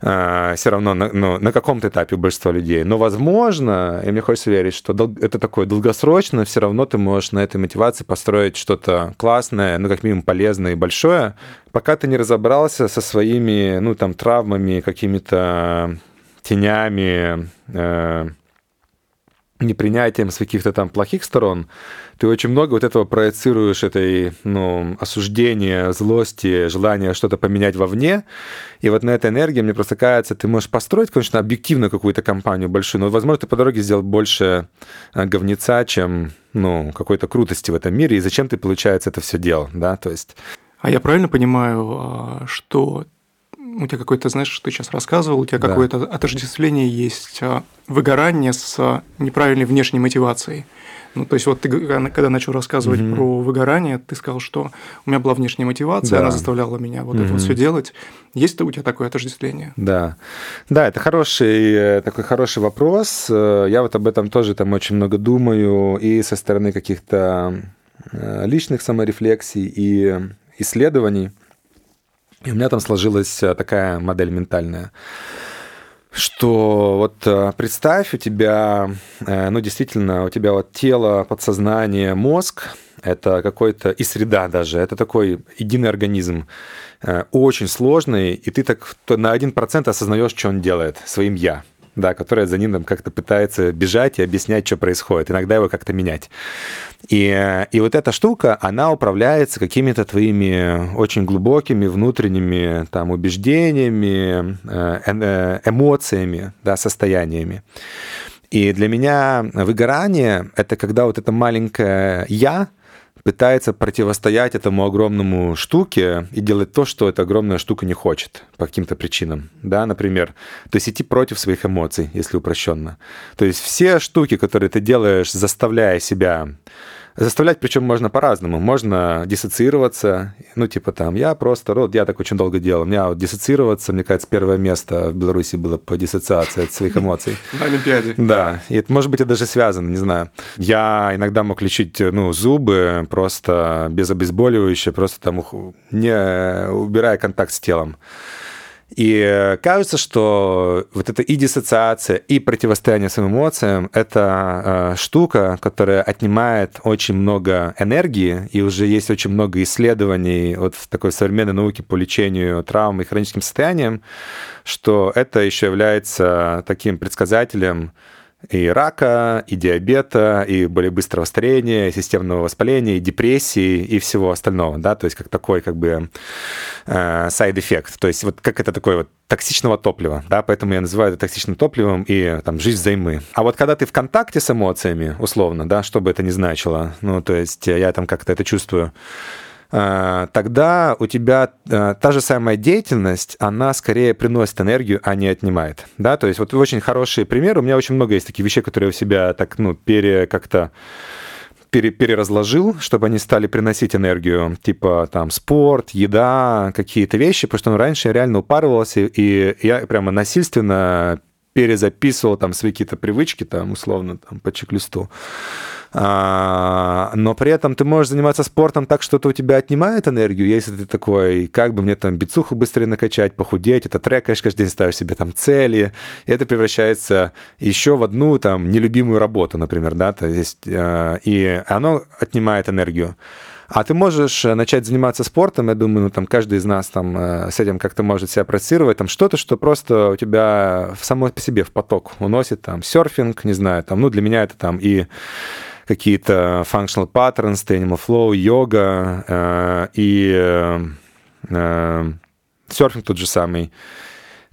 э, все равно на, ну, на каком-то этапе у большинства людей. Но, возможно, и мне хочется верить, что это такое долгосрочно, все равно ты можешь на этой мотивации построить что-то классное, ну, как минимум полезное и большое, пока ты не разобрался со своими, ну, там, травмами, какими-то тенями, э, непринятием с каких-то там плохих сторон, ты очень много вот этого проецируешь, этой, ну, осуждения, злости, желания что-то поменять вовне, и вот на этой энергии, мне просто кажется, ты можешь построить, конечно, объективно какую-то компанию большую, но, возможно, ты по дороге сделал больше э, говнеца, чем, ну, какой-то крутости в этом мире, и зачем ты, получается, это все делал, да, то есть... А я правильно понимаю, а, что у тебя какое-то, знаешь, что ты сейчас рассказывал, у тебя да. какое-то отождествление есть, а, выгорание с неправильной внешней мотивацией. Ну, то есть вот ты когда начал рассказывать угу. про выгорание, ты сказал, что у меня была внешняя мотивация, да. она заставляла меня вот угу. это вот все делать. Есть ли у тебя такое отождествление? Да, да, это хороший э, такой хороший вопрос. Э, я вот об этом тоже там очень много думаю и со стороны каких-то э, личных саморефлексий и исследований. И у меня там сложилась э, такая модель ментальная, что вот э, представь, у тебя, э, ну действительно, у тебя вот тело, подсознание, мозг, это какой-то, и среда даже, это такой единый организм, очень сложный, и ты так на 1% осознаешь, что он делает своим «я» да, которая за ним там, как-то пытается бежать и объяснять, что происходит, иногда его как-то менять. И, и вот эта штука, она управляется какими-то твоими очень глубокими внутренними там, убеждениями, э, э, эмоциями, да, состояниями. И для меня выгорание — это когда вот это маленькое «я», пытается противостоять этому огромному штуке и делать то, что эта огромная штука не хочет по каким-то причинам. Да, например, то есть идти против своих эмоций, если упрощенно. То есть все штуки, которые ты делаешь, заставляя себя Заставлять причем можно по-разному. Можно диссоциироваться, ну, типа там, я просто, вот я так очень долго делал. У меня вот диссоциироваться, мне кажется, первое место в Беларуси было по диссоциации от своих эмоций. *laughs* На Олимпиаде. Да, и это, может быть, это даже связано, не знаю. Я иногда мог лечить, ну, зубы просто без обезболивающего, просто там не убирая контакт с телом. И кажется, что вот эта и диссоциация, и противостояние своим эмоциям — это э, штука, которая отнимает очень много энергии, и уже есть очень много исследований вот в такой современной науке по лечению травм и хроническим состояниям, что это еще является таким предсказателем и рака, и диабета, и более быстрого старения, и системного воспаления, и депрессии, и всего остального, да, то есть как такой как бы э, side effect, то есть вот как это такое вот токсичного топлива, да, поэтому я называю это токсичным топливом и там жизнь взаймы. А вот когда ты в контакте с эмоциями, условно, да, что бы это ни значило, ну, то есть я там как-то это чувствую, э, тогда у тебя э, та же самая деятельность, она скорее приносит энергию, а не отнимает. Да? То есть вот очень хороший пример. У меня очень много есть таких вещей, которые у себя так, ну, пере как-то пере, переразложил, чтобы они стали приносить энергию, типа там спорт, еда, какие-то вещи, потому что ну, раньше я реально упарывался, и я прямо насильственно перезаписывал там свои какие-то привычки, там, условно, там, по чек-листу. А, но при этом ты можешь заниматься спортом так, что это у тебя отнимает энергию, если ты такой, как бы мне там бицуху быстрее накачать, похудеть, это трекаешь каждый день, ставишь себе там цели, и это превращается еще в одну там нелюбимую работу, например, да, то есть, а, и оно отнимает энергию. А ты можешь начать заниматься спортом, я думаю, ну, там каждый из нас там э, с этим как-то может себя процессировать, там что-то, что просто у тебя само по себе в поток уносит, там серфинг, не знаю, там, ну для меня это там и какие-то functional patterns, animal flow, йога э, и э, э, серфинг тот же самый,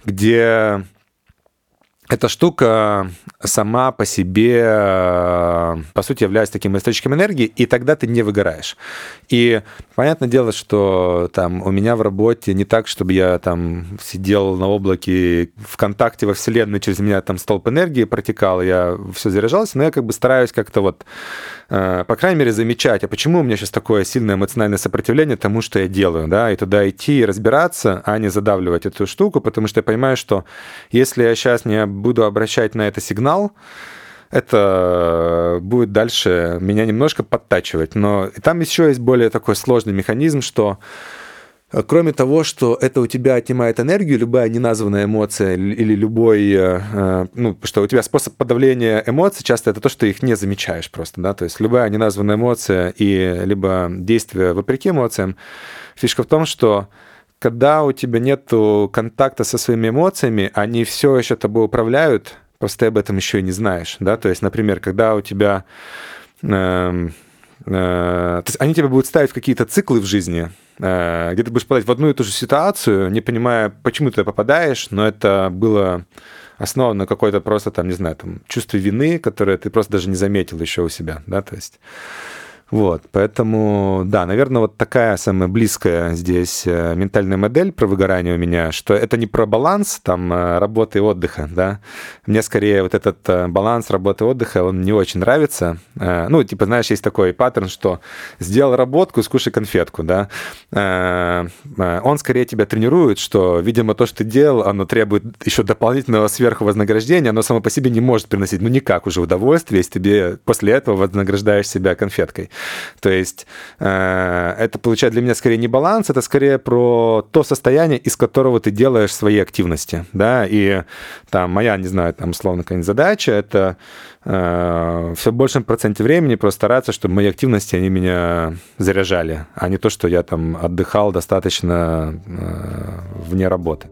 где эта штука сама по себе, э, по сути, является таким источником энергии, и тогда ты не выгораешь. И понятное дело, что там у меня в работе не так, чтобы я там сидел на облаке ВКонтакте во Вселенной, через меня там столб энергии протекал, я все заряжался, но я как бы стараюсь как-то вот по крайней мере, замечать, а почему у меня сейчас такое сильное эмоциональное сопротивление тому, что я делаю, да, и туда идти и разбираться, а не задавливать эту штуку, потому что я понимаю, что если я сейчас не буду обращать на это сигнал, это будет дальше меня немножко подтачивать. Но там еще есть более такой сложный механизм, что Кроме того, что это у тебя отнимает энергию, любая неназванная эмоция или любой, э, э, ну, что у тебя способ подавления эмоций часто это то, что их не замечаешь просто, да, то есть любая неназванная эмоция и либо действие вопреки эмоциям. Фишка в том, что когда у тебя нет контакта со своими эмоциями, они все еще тобой управляют, просто ты об этом еще и не знаешь, да, то есть, например, когда у тебя э, э, то есть они тебя будут ставить в какие-то циклы в жизни, где ты будешь попадать в одну и ту же ситуацию, не понимая, почему ты попадаешь, но это было основано на какой-то просто там, не знаю, там, чувстве вины, которое ты просто даже не заметил еще у себя, да, то есть вот, поэтому, да, наверное, вот такая самая близкая здесь э, ментальная модель про выгорание у меня, что это не про баланс там э, работы и отдыха, да. Мне скорее вот этот э, баланс работы и отдыха, он не очень нравится. Ну, типа, знаешь, есть такой паттерн, что сделал работку, скушай конфетку, да. Он скорее тебя тренирует, что, видимо, то, что ты делал, оно требует еще дополнительного сверхвознаграждения, оно само по себе не может приносить, ну, никак уже удовольствие, если тебе после этого вознаграждаешь себя конфеткой. То есть э, это получает для меня скорее не баланс, это скорее про то состояние, из которого ты делаешь свои активности, да, и там моя, не знаю, там условно какая-нибудь задача, это э, все в большем проценте времени просто стараться, чтобы мои активности, они меня заряжали, а не то, что я там отдыхал достаточно э, вне работы.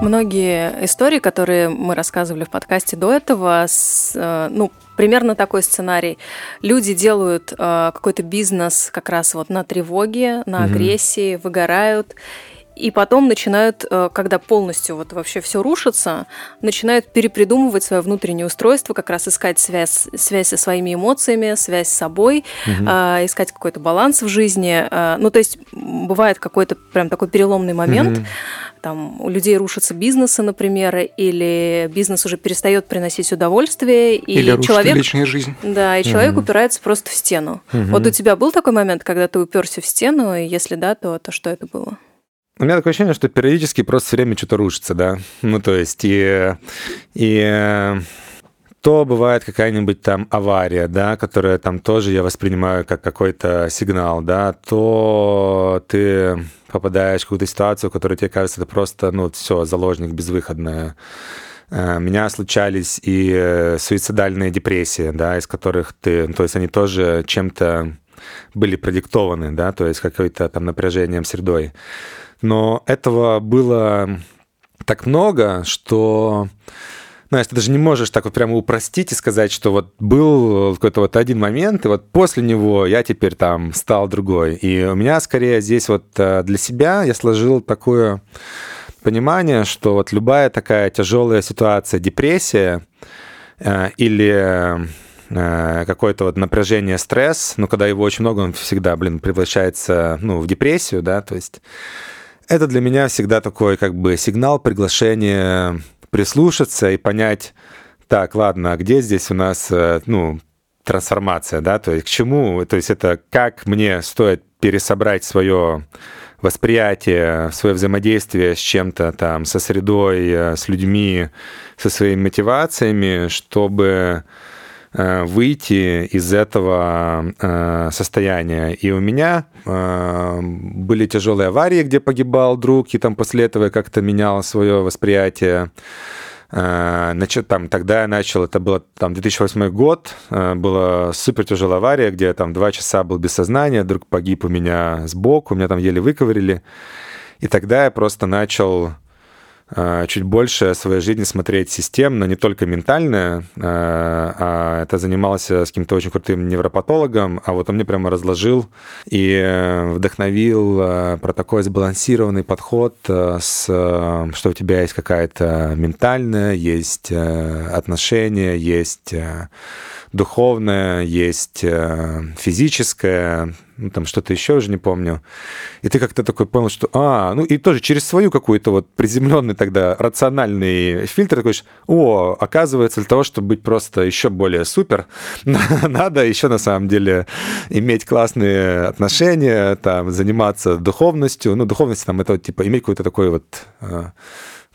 Многие истории, которые мы рассказывали в подкасте до этого, с, э, ну, примерно такой сценарий. Люди делают э, какой-то бизнес как раз вот на тревоге, на агрессии, mm-hmm. выгорают. И потом начинают, э, когда полностью вот вообще все рушится, начинают перепридумывать свое внутреннее устройство, как раз искать связь, связь со своими эмоциями, связь с собой, угу. искать какой-то баланс в жизни. Ну, то есть бывает какой-то прям такой переломный момент. Угу там у людей рушатся бизнесы, например, или бизнес уже перестает приносить удовольствие, и или человек личная жизнь. Да, и человек угу. упирается просто в стену. Угу. Вот у тебя был такой момент, когда ты уперся в стену, и если да, то то что это было? У меня такое ощущение, что периодически просто все время что-то рушится, да. Ну, то есть, и, и то бывает какая-нибудь там авария, да, которая там тоже я воспринимаю как какой-то сигнал, да, то ты попадаешь в какую-то ситуацию, которая тебе кажется, это просто, ну, все, заложник безвыходная. Э, у меня случались и суицидальные депрессии, да, из которых ты, ну, то есть они тоже чем-то были продиктованы, да, то есть какой-то там напряжением средой. Но этого было так много, что знаешь, ты даже не можешь так вот прямо упростить и сказать, что вот был какой-то вот один момент, и вот после него я теперь там стал другой. И у меня скорее здесь вот э, для себя я сложил такое понимание, что вот любая такая тяжелая ситуация, депрессия э, или э, какое-то вот напряжение, стресс, ну, когда его очень много, он всегда, блин, превращается, ну, в депрессию, да, то есть это для меня всегда такой как бы сигнал приглашения прислушаться и понять, так, ладно, а где здесь у нас, э, ну, трансформация, да, то есть к чему, то есть это как мне стоит пересобрать свое восприятие, свое взаимодействие с чем-то там, со средой, э, с людьми, со своими мотивациями, чтобы выйти из этого состояния. И у меня были тяжелые аварии, где погибал друг, и там после этого я как-то менял свое восприятие. Значит, там, тогда я начал, это было там 2008 год, была супер тяжелая авария, где я там два часа был без сознания, друг погиб у меня сбоку, меня там еле выковырили. И тогда я просто начал Э, чуть больше своей жизни смотреть системно, не только ментально, э, а это занимался с каким-то очень крутым невропатологом, а вот он мне прямо разложил и вдохновил про такой сбалансированный подход, с, что у тебя есть какая-то ментальная, есть э, отношения, есть духовное, есть физическое, ну, там что-то еще уже не помню. И ты как-то такой понял, что, а, ну и тоже через свою какую-то вот приземленный тогда рациональный фильтр такой, о, оказывается, для того, чтобы быть просто еще более супер, *laughs* надо еще на самом деле иметь классные отношения, там, заниматься духовностью. Ну, духовность там это вот, типа иметь какой-то такой вот а,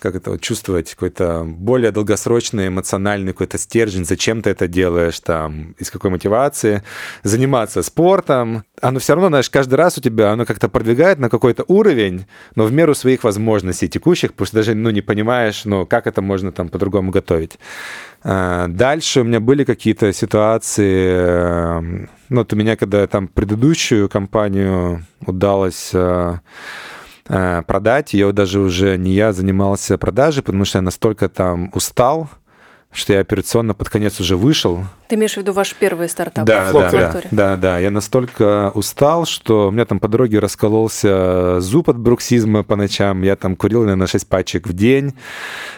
как это вот, чувствовать какой-то более долгосрочный эмоциональный какой-то стержень, зачем ты это делаешь, там, из какой мотивации, заниматься спортом. Оно все равно, знаешь, каждый раз у тебя оно как-то продвигает на какой-то уровень, но в меру своих возможностей текущих, потому что даже, ну, не понимаешь, ну, как это можно там по-другому готовить. А, дальше у меня были какие-то ситуации, эм, ну, вот у меня, когда там предыдущую компанию удалось э, продать. Ее даже уже не я занимался продажей, потому что я настолько там устал, что я операционно под конец уже вышел. Ты имеешь в виду ваш первый стартап? Да, да, да, да, да. Я настолько устал, что у меня там по дороге раскололся зуб от бруксизма по ночам. Я там курил, наверное, 6 пачек в день,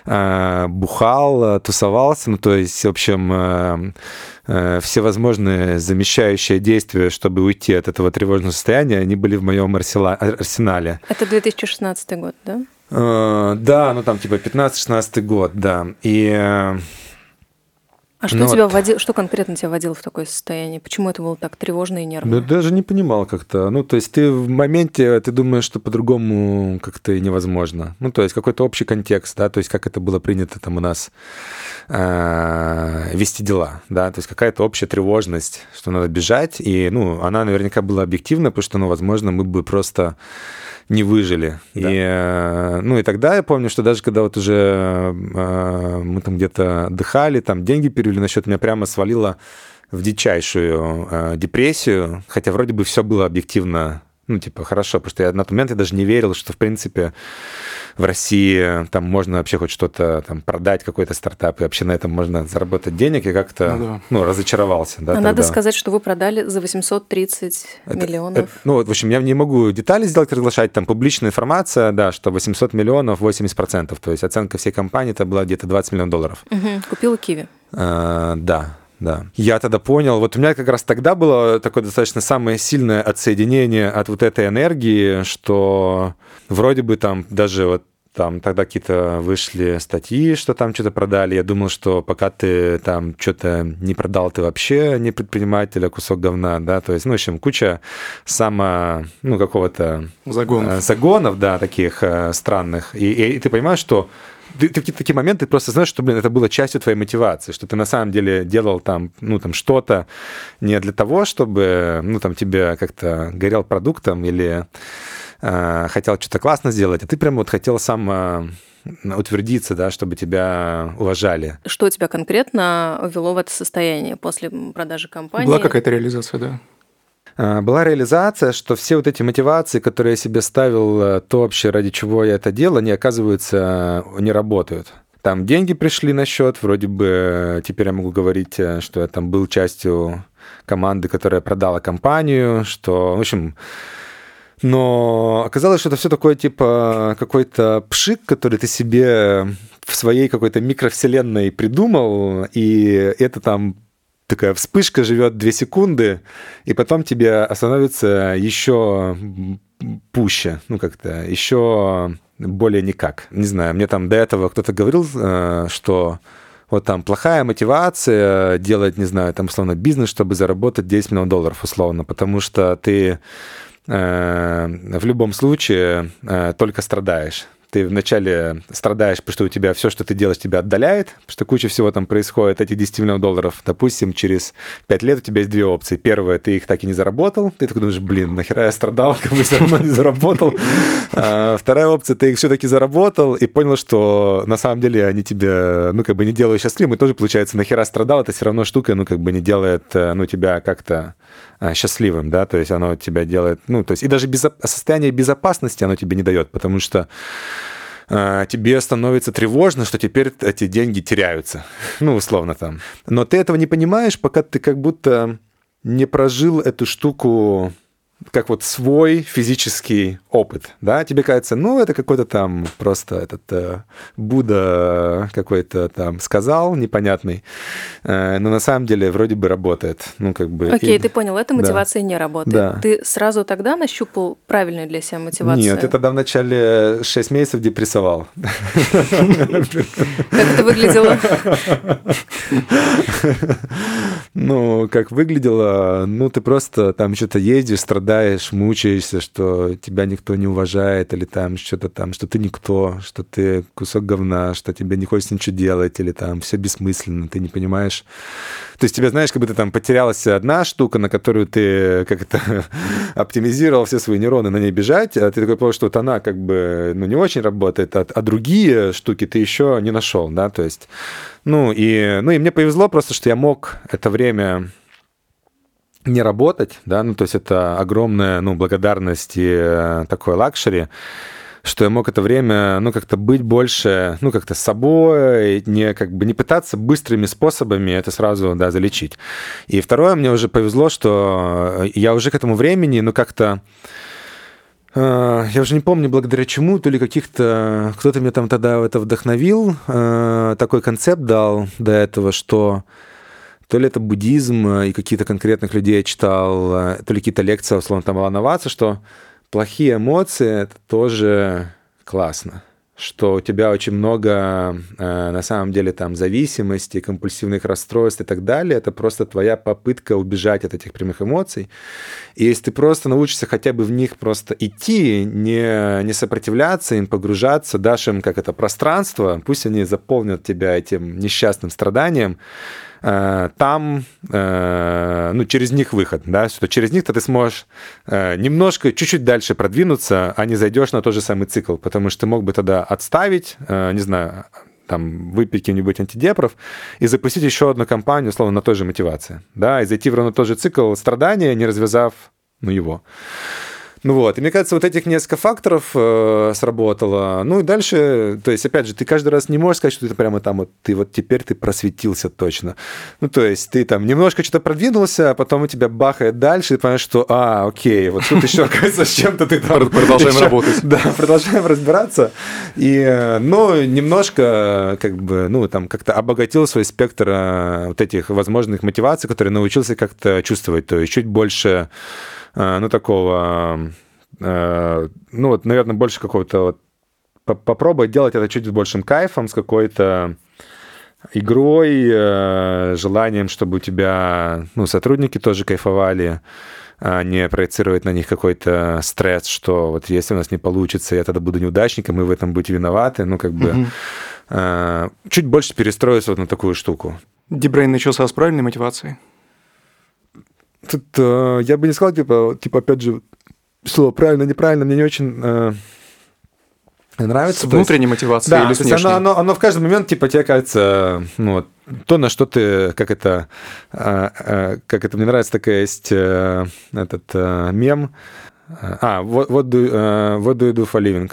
э, бухал, тусовался. Ну, то есть, в общем, э, всевозможные замещающие действия, чтобы уйти от этого тревожного состояния, они были в моем арсенале. Это 2016 год, да? Да, ну там типа 15-16 год, да. И а что ну, тебя вот. вводило, что конкретно тебя вводило в такое состояние? Почему это было так тревожно и нервно? Да даже не понимал как-то. Ну, то есть ты в моменте, ты думаешь, что по-другому как-то и невозможно. Ну, то есть какой-то общий контекст, да, то есть как это было принято там у нас э, вести дела, да, то есть какая-то общая тревожность, что надо бежать, и, ну, она наверняка была объективна, потому что, ну, возможно, мы бы просто не выжили. Да. И, э, ну и тогда я помню, что даже когда вот уже э, мы там где-то отдыхали, там деньги перевели на счет, меня прямо свалило в дичайшую э, депрессию, хотя вроде бы все было объективно ну, типа, хорошо, потому что я на тот момент я даже не верил, что, в принципе, в России там можно вообще хоть что-то там продать, какой-то стартап, и вообще на этом можно заработать денег, и как-то, ну, да. ну разочаровался. Да, а надо сказать, что вы продали за 830 это, миллионов. Это, ну, в общем, я не могу детали сделать, разглашать, там публичная информация, да, что 800 миллионов, 80%, то есть оценка всей компании это была где-то 20 миллионов долларов. Угу. Купила Киви. А, да, да. Я тогда понял, вот у меня как раз тогда было такое достаточно самое сильное отсоединение от вот этой энергии, что вроде бы там даже вот там тогда какие-то вышли статьи, что там что-то продали. Я думал, что пока ты там что-то не продал, ты вообще не предприниматель, а кусок говна, да, то есть, ну, в общем, куча само, ну, какого-то... Загонов. Э, загонов, да, таких э, странных. И, и, и ты понимаешь, что ты, ты в такие моменты просто знаешь, что, блин, это было частью твоей мотивации, что ты на самом деле делал там, ну, там что-то не для того, чтобы, ну, там тебе как-то горел продуктом или э, хотел что-то классно сделать, а ты прям вот хотел сам э, утвердиться, да, чтобы тебя уважали. Что тебя конкретно ввело в это состояние после продажи компании? Была какая-то реализация, да? А, была реализация, что все вот эти мотивации, которые я себе ставил, э, то вообще ради чего я это делал, они, оказывается, не работают. Там деньги пришли на счет, вроде бы теперь я могу говорить, э, что я там был частью команды, которая продала компанию, что, в общем, но оказалось, что это все такое типа какой-то пшик, который ты себе в своей какой-то микровселенной придумал, и это там такая вспышка живет две секунды, и потом тебе становится еще пуще, ну как-то еще более никак. Не знаю, мне там до этого кто-то говорил, э, что вот там плохая мотивация делать, не знаю, там условно бизнес, чтобы заработать 10 миллионов долларов условно, потому что ты э, в любом случае э, только страдаешь ты вначале страдаешь, потому что у тебя все, что ты делаешь, тебя отдаляет, потому что куча всего там происходит, эти 10 миллионов долларов, допустим, через 5 лет у тебя есть две опции. Первая, ты их так и не заработал, ты такой думаешь, блин, нахера я страдал, как бы все равно не заработал. А вторая опция, ты их все-таки заработал и понял, что на самом деле они тебе, ну, как бы не делают счастливым, и тоже, получается, нахера страдал, это все равно штука, ну, как бы не делает, э, ну, тебя как-то счастливым, да, то есть оно тебя делает, ну, то есть и даже безо- состояние безопасности оно тебе не дает, потому что э, тебе становится тревожно, что теперь эти деньги теряются, *laughs* ну, условно там. Но ты этого не понимаешь, пока ты как будто не прожил эту штуку как вот свой физический опыт, да, тебе кажется, ну, это какой-то там просто этот э, Будда какой-то там сказал непонятный, э, но на самом деле вроде бы работает, ну, как бы... Окей, и... ты понял, эта мотивация да. не работает. Да. Ты сразу тогда нащупал правильную для себя мотивацию? Нет, ты тогда вначале 6 месяцев депрессовал. Как это выглядело? Ну, как выглядело, ну, ты просто там что-то ездишь, страдаешь, мучаешься, что тебя никто не уважает, или там что-то там, что ты никто, что ты кусок говна, что тебе не хочется ничего делать, или там все бессмысленно, ты не понимаешь. То есть тебе, знаешь, как будто там потерялась одна штука, на которую ты как-то *laughs* оптимизировал все свои нейроны на ней бежать, а ты такой понял, что вот она как бы ну, не очень работает, а, а другие штуки ты еще не нашел, да, то есть ну и, ну и мне повезло просто, что я мог это время не работать, да, ну то есть это огромная, ну, благодарность и э, такой luxury, что я мог это время, ну, как-то быть больше, ну, как-то с собой, не, как бы не пытаться быстрыми способами это сразу, да, залечить. И второе, мне уже повезло, что я уже к этому времени, ну, как-то Э, я уже не помню, благодаря чему, то ли каких-то... Кто-то меня там тогда это вдохновил, э, такой концепт дал до этого, что то ли это буддизм и какие-то конкретных людей я читал, э, то ли какие-то лекции, условно, там волноваться, что плохие эмоции — это тоже классно что у тебя очень много э, на самом деле там зависимости, компульсивных расстройств и так далее. Это просто твоя попытка убежать от этих прямых эмоций. И если ты просто научишься хотя бы в них просто идти, не, не сопротивляться им, погружаться, дашь им как это пространство, пусть они заполнят тебя этим несчастным страданием, Э, там, э, ну, через них выход, да, что через них-то ты сможешь э, немножко, чуть-чуть дальше продвинуться, а не зайдешь на тот же самый цикл, потому что ты мог бы тогда отставить, не знаю, там, выпить каким-нибудь антидепров и запустить еще одну компанию, условно, на той же мотивации, да, и зайти в ровно тот же цикл страдания, не развязав, ну, его. Ну вот, и мне кажется, вот этих несколько факторов э, сработало. Ну и дальше, то есть, опять же, ты каждый раз не можешь сказать, что ты прямо там вот, ты вот теперь ты просветился точно. Ну то есть, ты там немножко что-то продвинулся, а потом у тебя бахает дальше, и ты понимаешь, что, а, окей, вот тут еще, *laughs* оказывается, с чем-то ты там... Продолжаем работать. *laughs* Да, продолжаем разбираться. И, ну, немножко, как бы, ну, там, как-то обогатил свой спектр э, вот этих возможных мотиваций, которые научился как-то чувствовать, то есть чуть больше ну, такого, э, ну, вот, наверное, больше какого-то вот попробовать делать это чуть с большим кайфом, с какой-то игрой, э, желанием, чтобы у тебя, ну, сотрудники тоже кайфовали, а не проецировать на них какой-то стресс, что вот если у нас не получится, я тогда буду неудачником, и в этом будете виноваты, ну, как бы угу. чуть больше перестроиться вот на такую штуку. Дебрейн начался с правильной мотивацией? Тут э, я бы не сказал, типа, типа, опять же, слово правильно, неправильно, мне не очень... Э, нравится. С внутренней есть, мотивацией да, или с внешней? Оно, оно, оно в каждый момент, типа, тебе кажется, ну, вот, то, на что ты, как это, а, а, как это, мне нравится такая есть а, этот а, мем, а, what, what, do, uh, what do you do for living?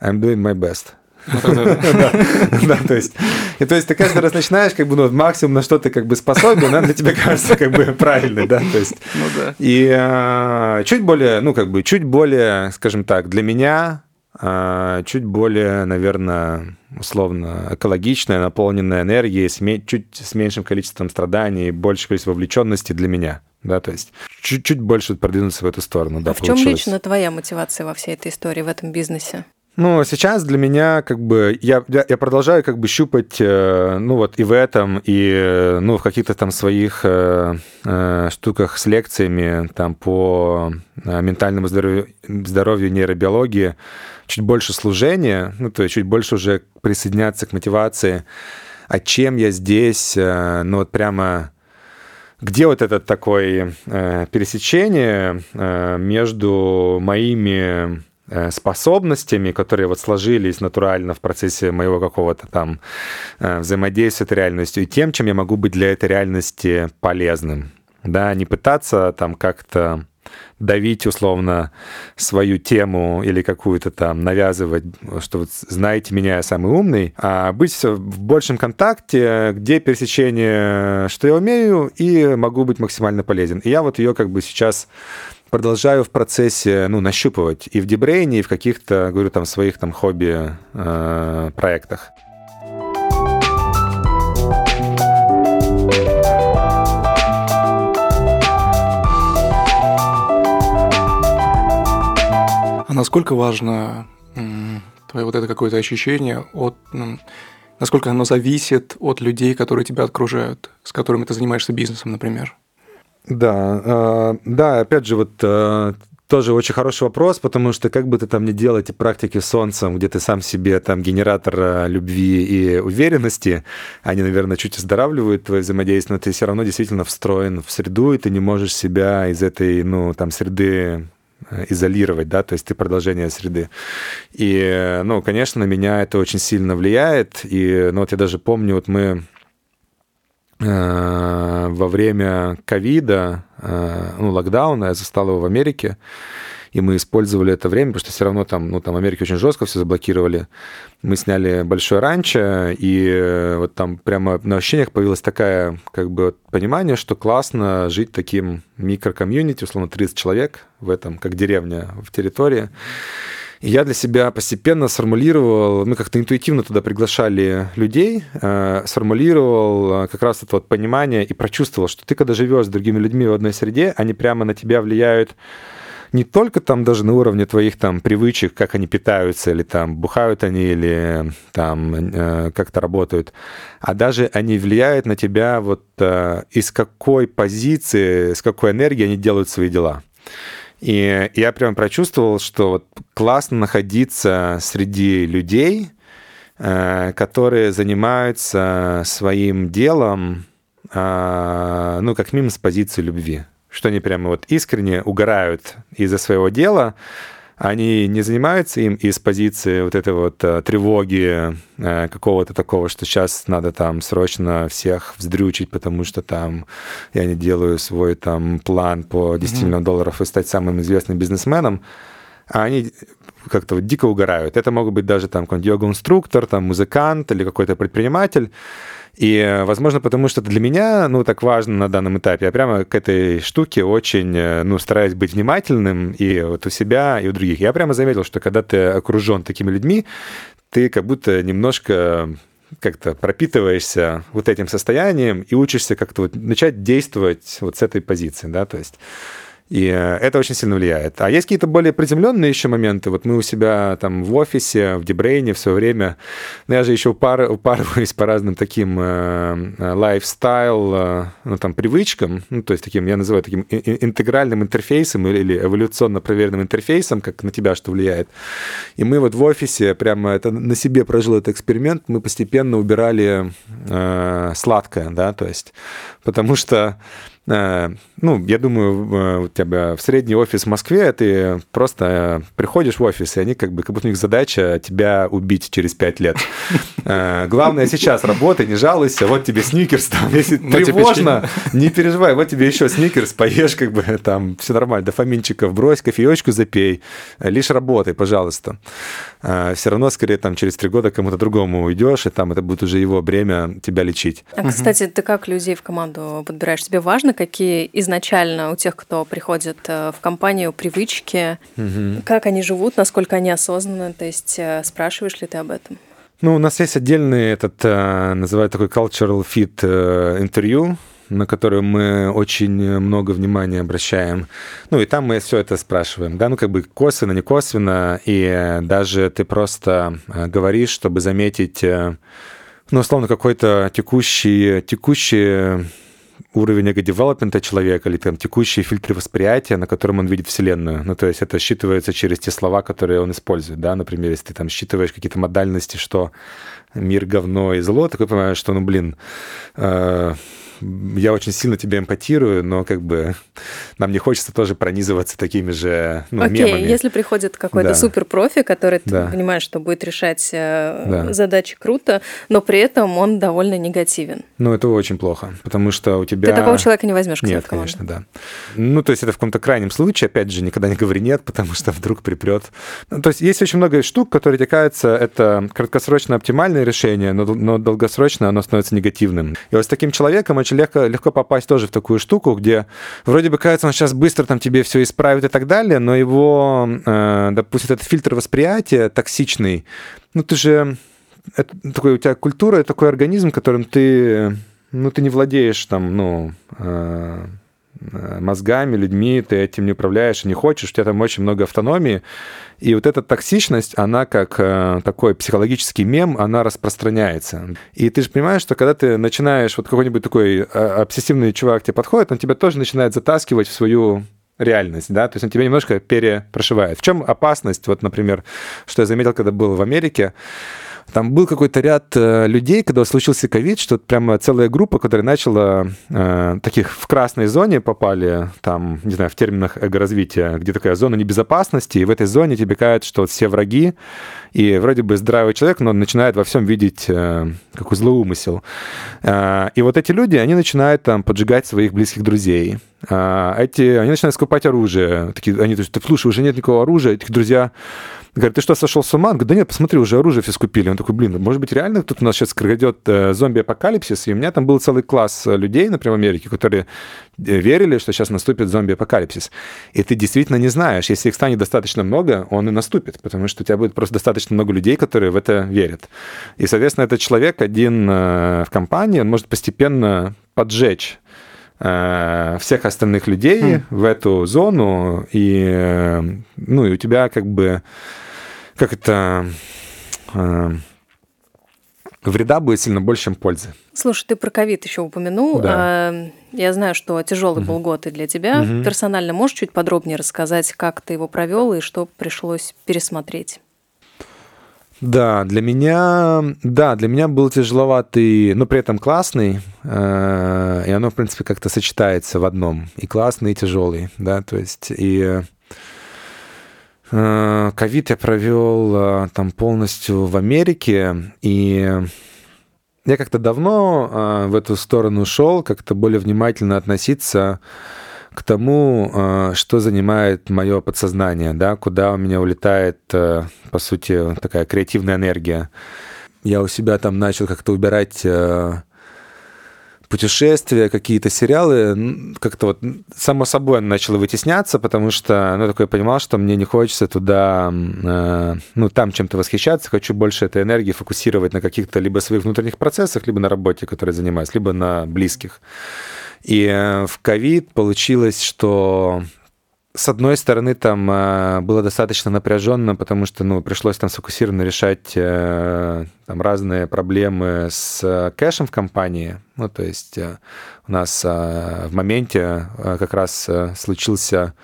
I'm doing my best. *laughs* Да, то есть, и то есть ты каждый раз начинаешь, как бы, ну, максимум, на что ты как бы способен, для тебя кажется как бы правильный, да, то есть. Ну да. И чуть более, ну, как бы, чуть более, скажем так, для меня чуть более, наверное, условно экологичная, наполненная энергией, чуть с меньшим количеством страданий, больше количество вовлеченности для меня. Да, то есть чуть-чуть больше продвинуться в эту сторону. Да, а в чем лично твоя мотивация во всей этой истории, в этом бизнесе? Ну, сейчас для меня как бы я, я, продолжаю как бы щупать, э, ну вот и в этом, и э, ну в каких-то там своих э, э, штуках с лекциями там по э, ментальному здоровью, здоровью нейробиологии. Чуть больше служения, ну то есть чуть больше уже присоединяться к мотивации, а чем я здесь, э, ну вот прямо где вот это такое э, пересечение э, между моими способностями, которые вот сложились натурально в процессе моего какого-то там э, взаимодействия с реальностью, и тем, чем я могу быть для этой реальности полезным. Да, не пытаться там как-то давить условно свою тему или какую-то там навязывать, что вот знаете меня, я самый умный, а быть в большем контакте, где пересечение, что я умею, и могу быть максимально полезен. И я вот ее как бы сейчас продолжаю в процессе, ну, нащупывать и в Дебрейне, и в каких-то, говорю, там, своих там хобби-проектах. а насколько важно твое вот это какое-то ощущение от насколько оно зависит от людей, которые тебя окружают, с которыми ты занимаешься бизнесом, например? Да, а, да, опять же, вот а, тоже очень хороший вопрос, потому что как бы ты там ни делал эти практики с солнцем, где ты сам себе там генератор а, любви и уверенности, они, наверное, чуть оздоравливают твое взаимодействие, но ты все равно действительно встроен в среду, и ты не можешь себя из этой, ну, там, среды э, изолировать, да, то есть ты продолжение среды. И, ну, конечно, на меня это очень сильно влияет, и, ну, вот я даже помню, вот мы Э, во время ковида, э, ну, локдауна, я застал его в Америке, и мы использовали это время, потому что все равно там, ну, там Америке очень жестко все заблокировали. Мы сняли большое ранчо, и э, вот там прямо на ощущениях появилось такое, как бы, понимание, что классно жить таким микрокомьюнити, условно, 30 человек в этом, как деревня в территории. Я для себя постепенно сформулировал, мы как-то интуитивно туда приглашали людей, э, сформулировал э, как раз это вот понимание и прочувствовал, что ты, когда живешь с другими людьми в одной среде, они прямо на тебя влияют не только там даже на уровне твоих там привычек, как они питаются, или там бухают они, или там э, как-то работают, а даже они влияют на тебя вот э, из какой позиции, с какой энергией они делают свои дела. И я прям прочувствовал, что вот классно находиться среди людей, э, которые занимаются своим делом, э, ну, как минимум с позиции любви. Что они прямо вот искренне угорают из-за своего дела, они не занимаются им из позиции вот этой вот э, тревоги, э, какого-то такого, что сейчас надо там срочно всех вздрючить, потому что там я не делаю свой там план по 10 mm-hmm. миллионов долларов и стать самым известным бизнесменом, а они как-то вот дико угорают. Это могут быть даже там какой-нибудь йога-инструктор, там музыкант или какой-то предприниматель, и, возможно, потому что для меня, ну, так важно на данном этапе. Я прямо к этой штуке очень, э, ну, стараюсь быть внимательным и вот у себя, и у других. Я прямо заметил, что когда ты окружен такими людьми, ты как будто немножко как-то пропитываешься вот этим состоянием и учишься как-то вот начать действовать вот с этой позиции, да, то есть и э, это очень сильно влияет. А есть какие-то более приземленные еще моменты. Вот мы у себя там в офисе, в Дебрейне все время, ну, я же еще упар, упарываюсь по разным таким э, э, лайфстайл, э, ну, там, привычкам, ну, то есть таким, я называю таким интегральным интерфейсом или эволюционно проверенным интерфейсом, как на тебя что влияет. И мы вот в офисе прямо это на себе прожил этот эксперимент, мы постепенно убирали э, сладкое, да, то есть, потому что Э, ну, я думаю, э, у тебя в средний офис в Москве, ты просто приходишь в офис, и они как бы, как будто у них задача тебя убить через пять лет. Главное сейчас работай, не жалуйся, вот тебе сникерс, там, *laughs* если тревожно, *laughs* не переживай, вот тебе еще сникерс, поешь, как бы там все нормально, дофаминчиков брось, кофеечку запей, лишь работай, пожалуйста. Все равно, скорее, там через три года кому-то другому уйдешь, и там это будет уже его бремя тебя лечить. А, кстати, ты как людей в команду подбираешь? Тебе важно, какие изначально у тех, кто приходит э, в компанию, привычки, угу. как они живут, насколько они осознанны, то есть э, спрашиваешь ли ты об этом? Ну, у нас есть отдельный этот, э, называют такой cultural fit интервью, на которую мы очень много внимания обращаем. Ну и там мы все это спрашиваем, да, ну как бы косвенно, не косвенно, и даже ты просто говоришь, чтобы заметить, ну, условно, какой-то текущий, текущий уровень эго-девелопмента человека или там текущие фильтры восприятия, на котором он видит Вселенную. Ну, то есть это считывается через те слова, которые он использует, да, например, если ты там считываешь какие-то модальности, что мир говно и зло, такой понимаешь, что, ну, блин, э, я очень сильно тебе эмпатирую, но как бы нам не хочется тоже пронизываться такими же ну, Окей, мемами. если приходит какой-то да. суперпрофи, который да. ты понимаешь, что будет решать э, да. задачи круто, но при этом он довольно негативен. Ну, это очень плохо, потому что у тебя... Ты такого человека не возьмешь Нет, конечно, да. Ну, то есть это в каком-то крайнем случае, опять же, никогда не говори нет, *laughs* потому что вдруг припрет. Ну, то есть есть очень много штук, которые, мне кажется, это краткосрочно оптимальное решение, но, но долгосрочно оно становится негативным. И вот с таким человеком очень легко, легко попасть тоже в такую штуку, где вроде бы кажется, он сейчас быстро там тебе все исправит и так далее, но его, э, допустим, этот фильтр восприятия токсичный, ну ты же, это такой, у тебя культура, такой организм, которым ты, ну ты не владеешь там, ну, э, Э, мозгами, людьми, ты этим не управляешь не хочешь, у тебя там очень много автономии. И вот эта токсичность, она как э, такой психологический мем, она распространяется. И ты же понимаешь, что когда ты начинаешь, вот какой-нибудь такой э, обсессивный чувак тебе подходит, он тебя тоже начинает затаскивать в свою реальность, да, то есть он тебя немножко перепрошивает. В чем опасность, вот, например, что я заметил, когда был в Америке, там был какой-то ряд э, людей, когда случился ковид, что прямо целая группа, которая начала э, таких в красной зоне попали, там, не знаю, в терминах эго-развития, где такая зона небезопасности, и в этой зоне тебе кажется, что все враги, и вроде бы здравый человек, но он начинает во всем видеть э, какой злоумысел. Э, и вот эти люди, они начинают там поджигать своих близких друзей. Э, эти, они начинают скупать оружие. Такие, они, то есть, слушай, уже нет никакого оружия, этих друзья Говорит, ты что, сошел с ума? Он говорит, да нет, посмотри, уже оружие все скупили. Он такой, блин, может быть, реально тут у нас сейчас грядет э, зомби-апокалипсис? И у меня там был целый класс э, людей, например, в Америке, которые э, верили, что сейчас наступит зомби-апокалипсис. И ты действительно не знаешь, если их станет достаточно много, он и наступит, потому что у тебя будет просто достаточно много людей, которые в это верят. И, соответственно, этот человек один в компании, он может постепенно поджечь всех остальных людей mm. в эту зону, и, ну, и у тебя как бы как это э, вреда будет сильно больше, чем пользы. Слушай, ты про ковид еще упомянул. Да. Я знаю, что тяжелый был год и для тебя. Угу. Персонально можешь чуть подробнее рассказать, как ты его провел и что пришлось пересмотреть? Да, для меня, да, для меня был тяжеловатый, но при этом классный, э, и оно, в принципе, как-то сочетается в одном. И классный, и тяжелый, да, то есть, и Э, ковид я провел э, там полностью в Америке, и я как-то давно э, в эту сторону шел, как-то более внимательно относиться к тому, что занимает мое подсознание, да, куда у меня улетает, по сути, такая креативная энергия. Я у себя там начал как-то убирать путешествия, какие-то сериалы, как-то вот само собой начало вытесняться, потому что, ну, такой понимал, что мне не хочется туда, э, ну, там чем-то восхищаться, хочу больше этой энергии фокусировать на каких-то либо своих внутренних процессах, либо на работе, которой занимаюсь, либо на близких. И э, в ковид получилось, что с одной стороны, там э, было достаточно напряженно, потому что ну, пришлось там сфокусированно решать э, там, разные проблемы с кэшем в компании. Ну, то есть у нас в моменте как раз случился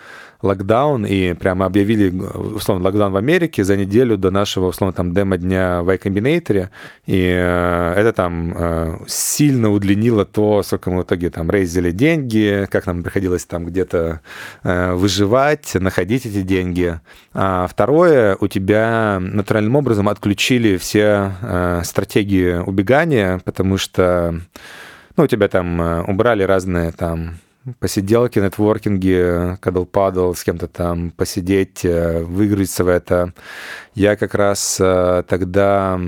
локдаун и прямо объявили, условно, локдаун в Америке за неделю до нашего, условно, там, демо-дня в iCombinator, и э, это там э, сильно удлинило то, сколько мы в итоге там рейзили деньги, как нам приходилось там где-то э, выживать, находить эти деньги. А второе, у тебя натуральным образом отключили все стратегии убегания, потому что ну, у тебя там убрали разные там посиделки, нетворкинги, кадл-падл, с кем-то там посидеть, э, выиграться в это. Я как раз э, тогда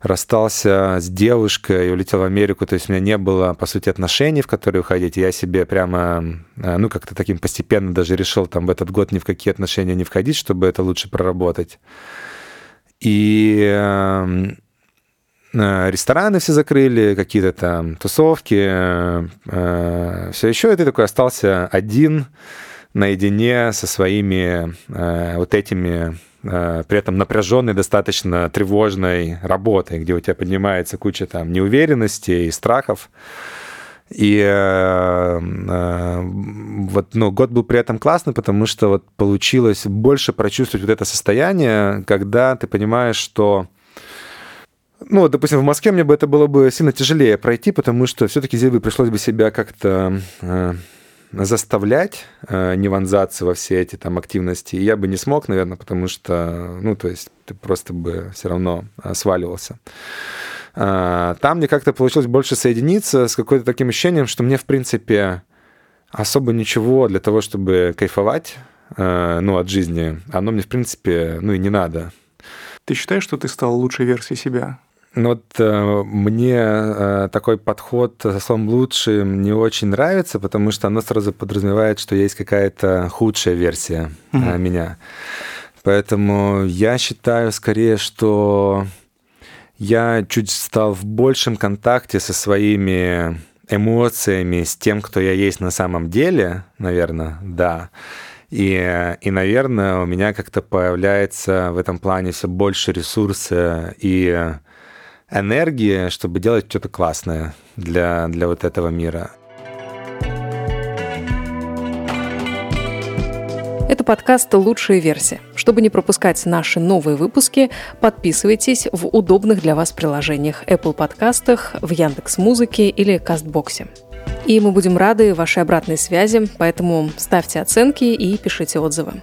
расстался с девушкой и улетел в Америку, то есть у меня не было, по сути, отношений, в которые уходить. Я себе прямо, э, ну, как-то таким постепенно даже решил там в этот год ни в какие отношения не входить, чтобы это лучше проработать. И эм, рестораны все закрыли, какие-то там тусовки, э, все еще, и ты такой остался один наедине со своими э, вот этими при этом напряженной, достаточно тревожной работой, где у тебя поднимается куча там неуверенности и страхов. И э, э, вот, ну, год был при этом классный, потому что вот получилось больше прочувствовать вот это состояние, когда ты понимаешь, что ну, допустим, в Москве мне бы это было бы сильно тяжелее пройти, потому что все-таки здесь бы пришлось бы себя как-то э, заставлять э, не вонзаться во все эти там активности. И я бы не смог, наверное, потому что, ну, то есть ты просто бы все равно э, сваливался. Э, там мне как-то получилось больше соединиться с какой-то таким ощущением, что мне, в принципе, особо ничего для того, чтобы кайфовать, э, ну, от жизни, оно мне, в принципе, ну, и не надо. Ты считаешь, что ты стал лучшей версией себя? Ну вот э, мне э, такой подход со словом «лучший» не очень нравится, потому что оно сразу подразумевает, что есть какая-то худшая версия mm-hmm. э, меня. Поэтому я считаю скорее, что я чуть стал в большем контакте со своими эмоциями, с тем, кто я есть на самом деле, наверное, да. И, и, наверное, у меня как-то появляется в этом плане все больше ресурса и энергии, чтобы делать что-то классное для, для вот этого мира. Это подкаст «Лучшая версия». Чтобы не пропускать наши новые выпуски, подписывайтесь в удобных для вас приложениях Apple подкастах, в Яндекс Музыке или Кастбоксе. И мы будем рады вашей обратной связи, поэтому ставьте оценки и пишите отзывы.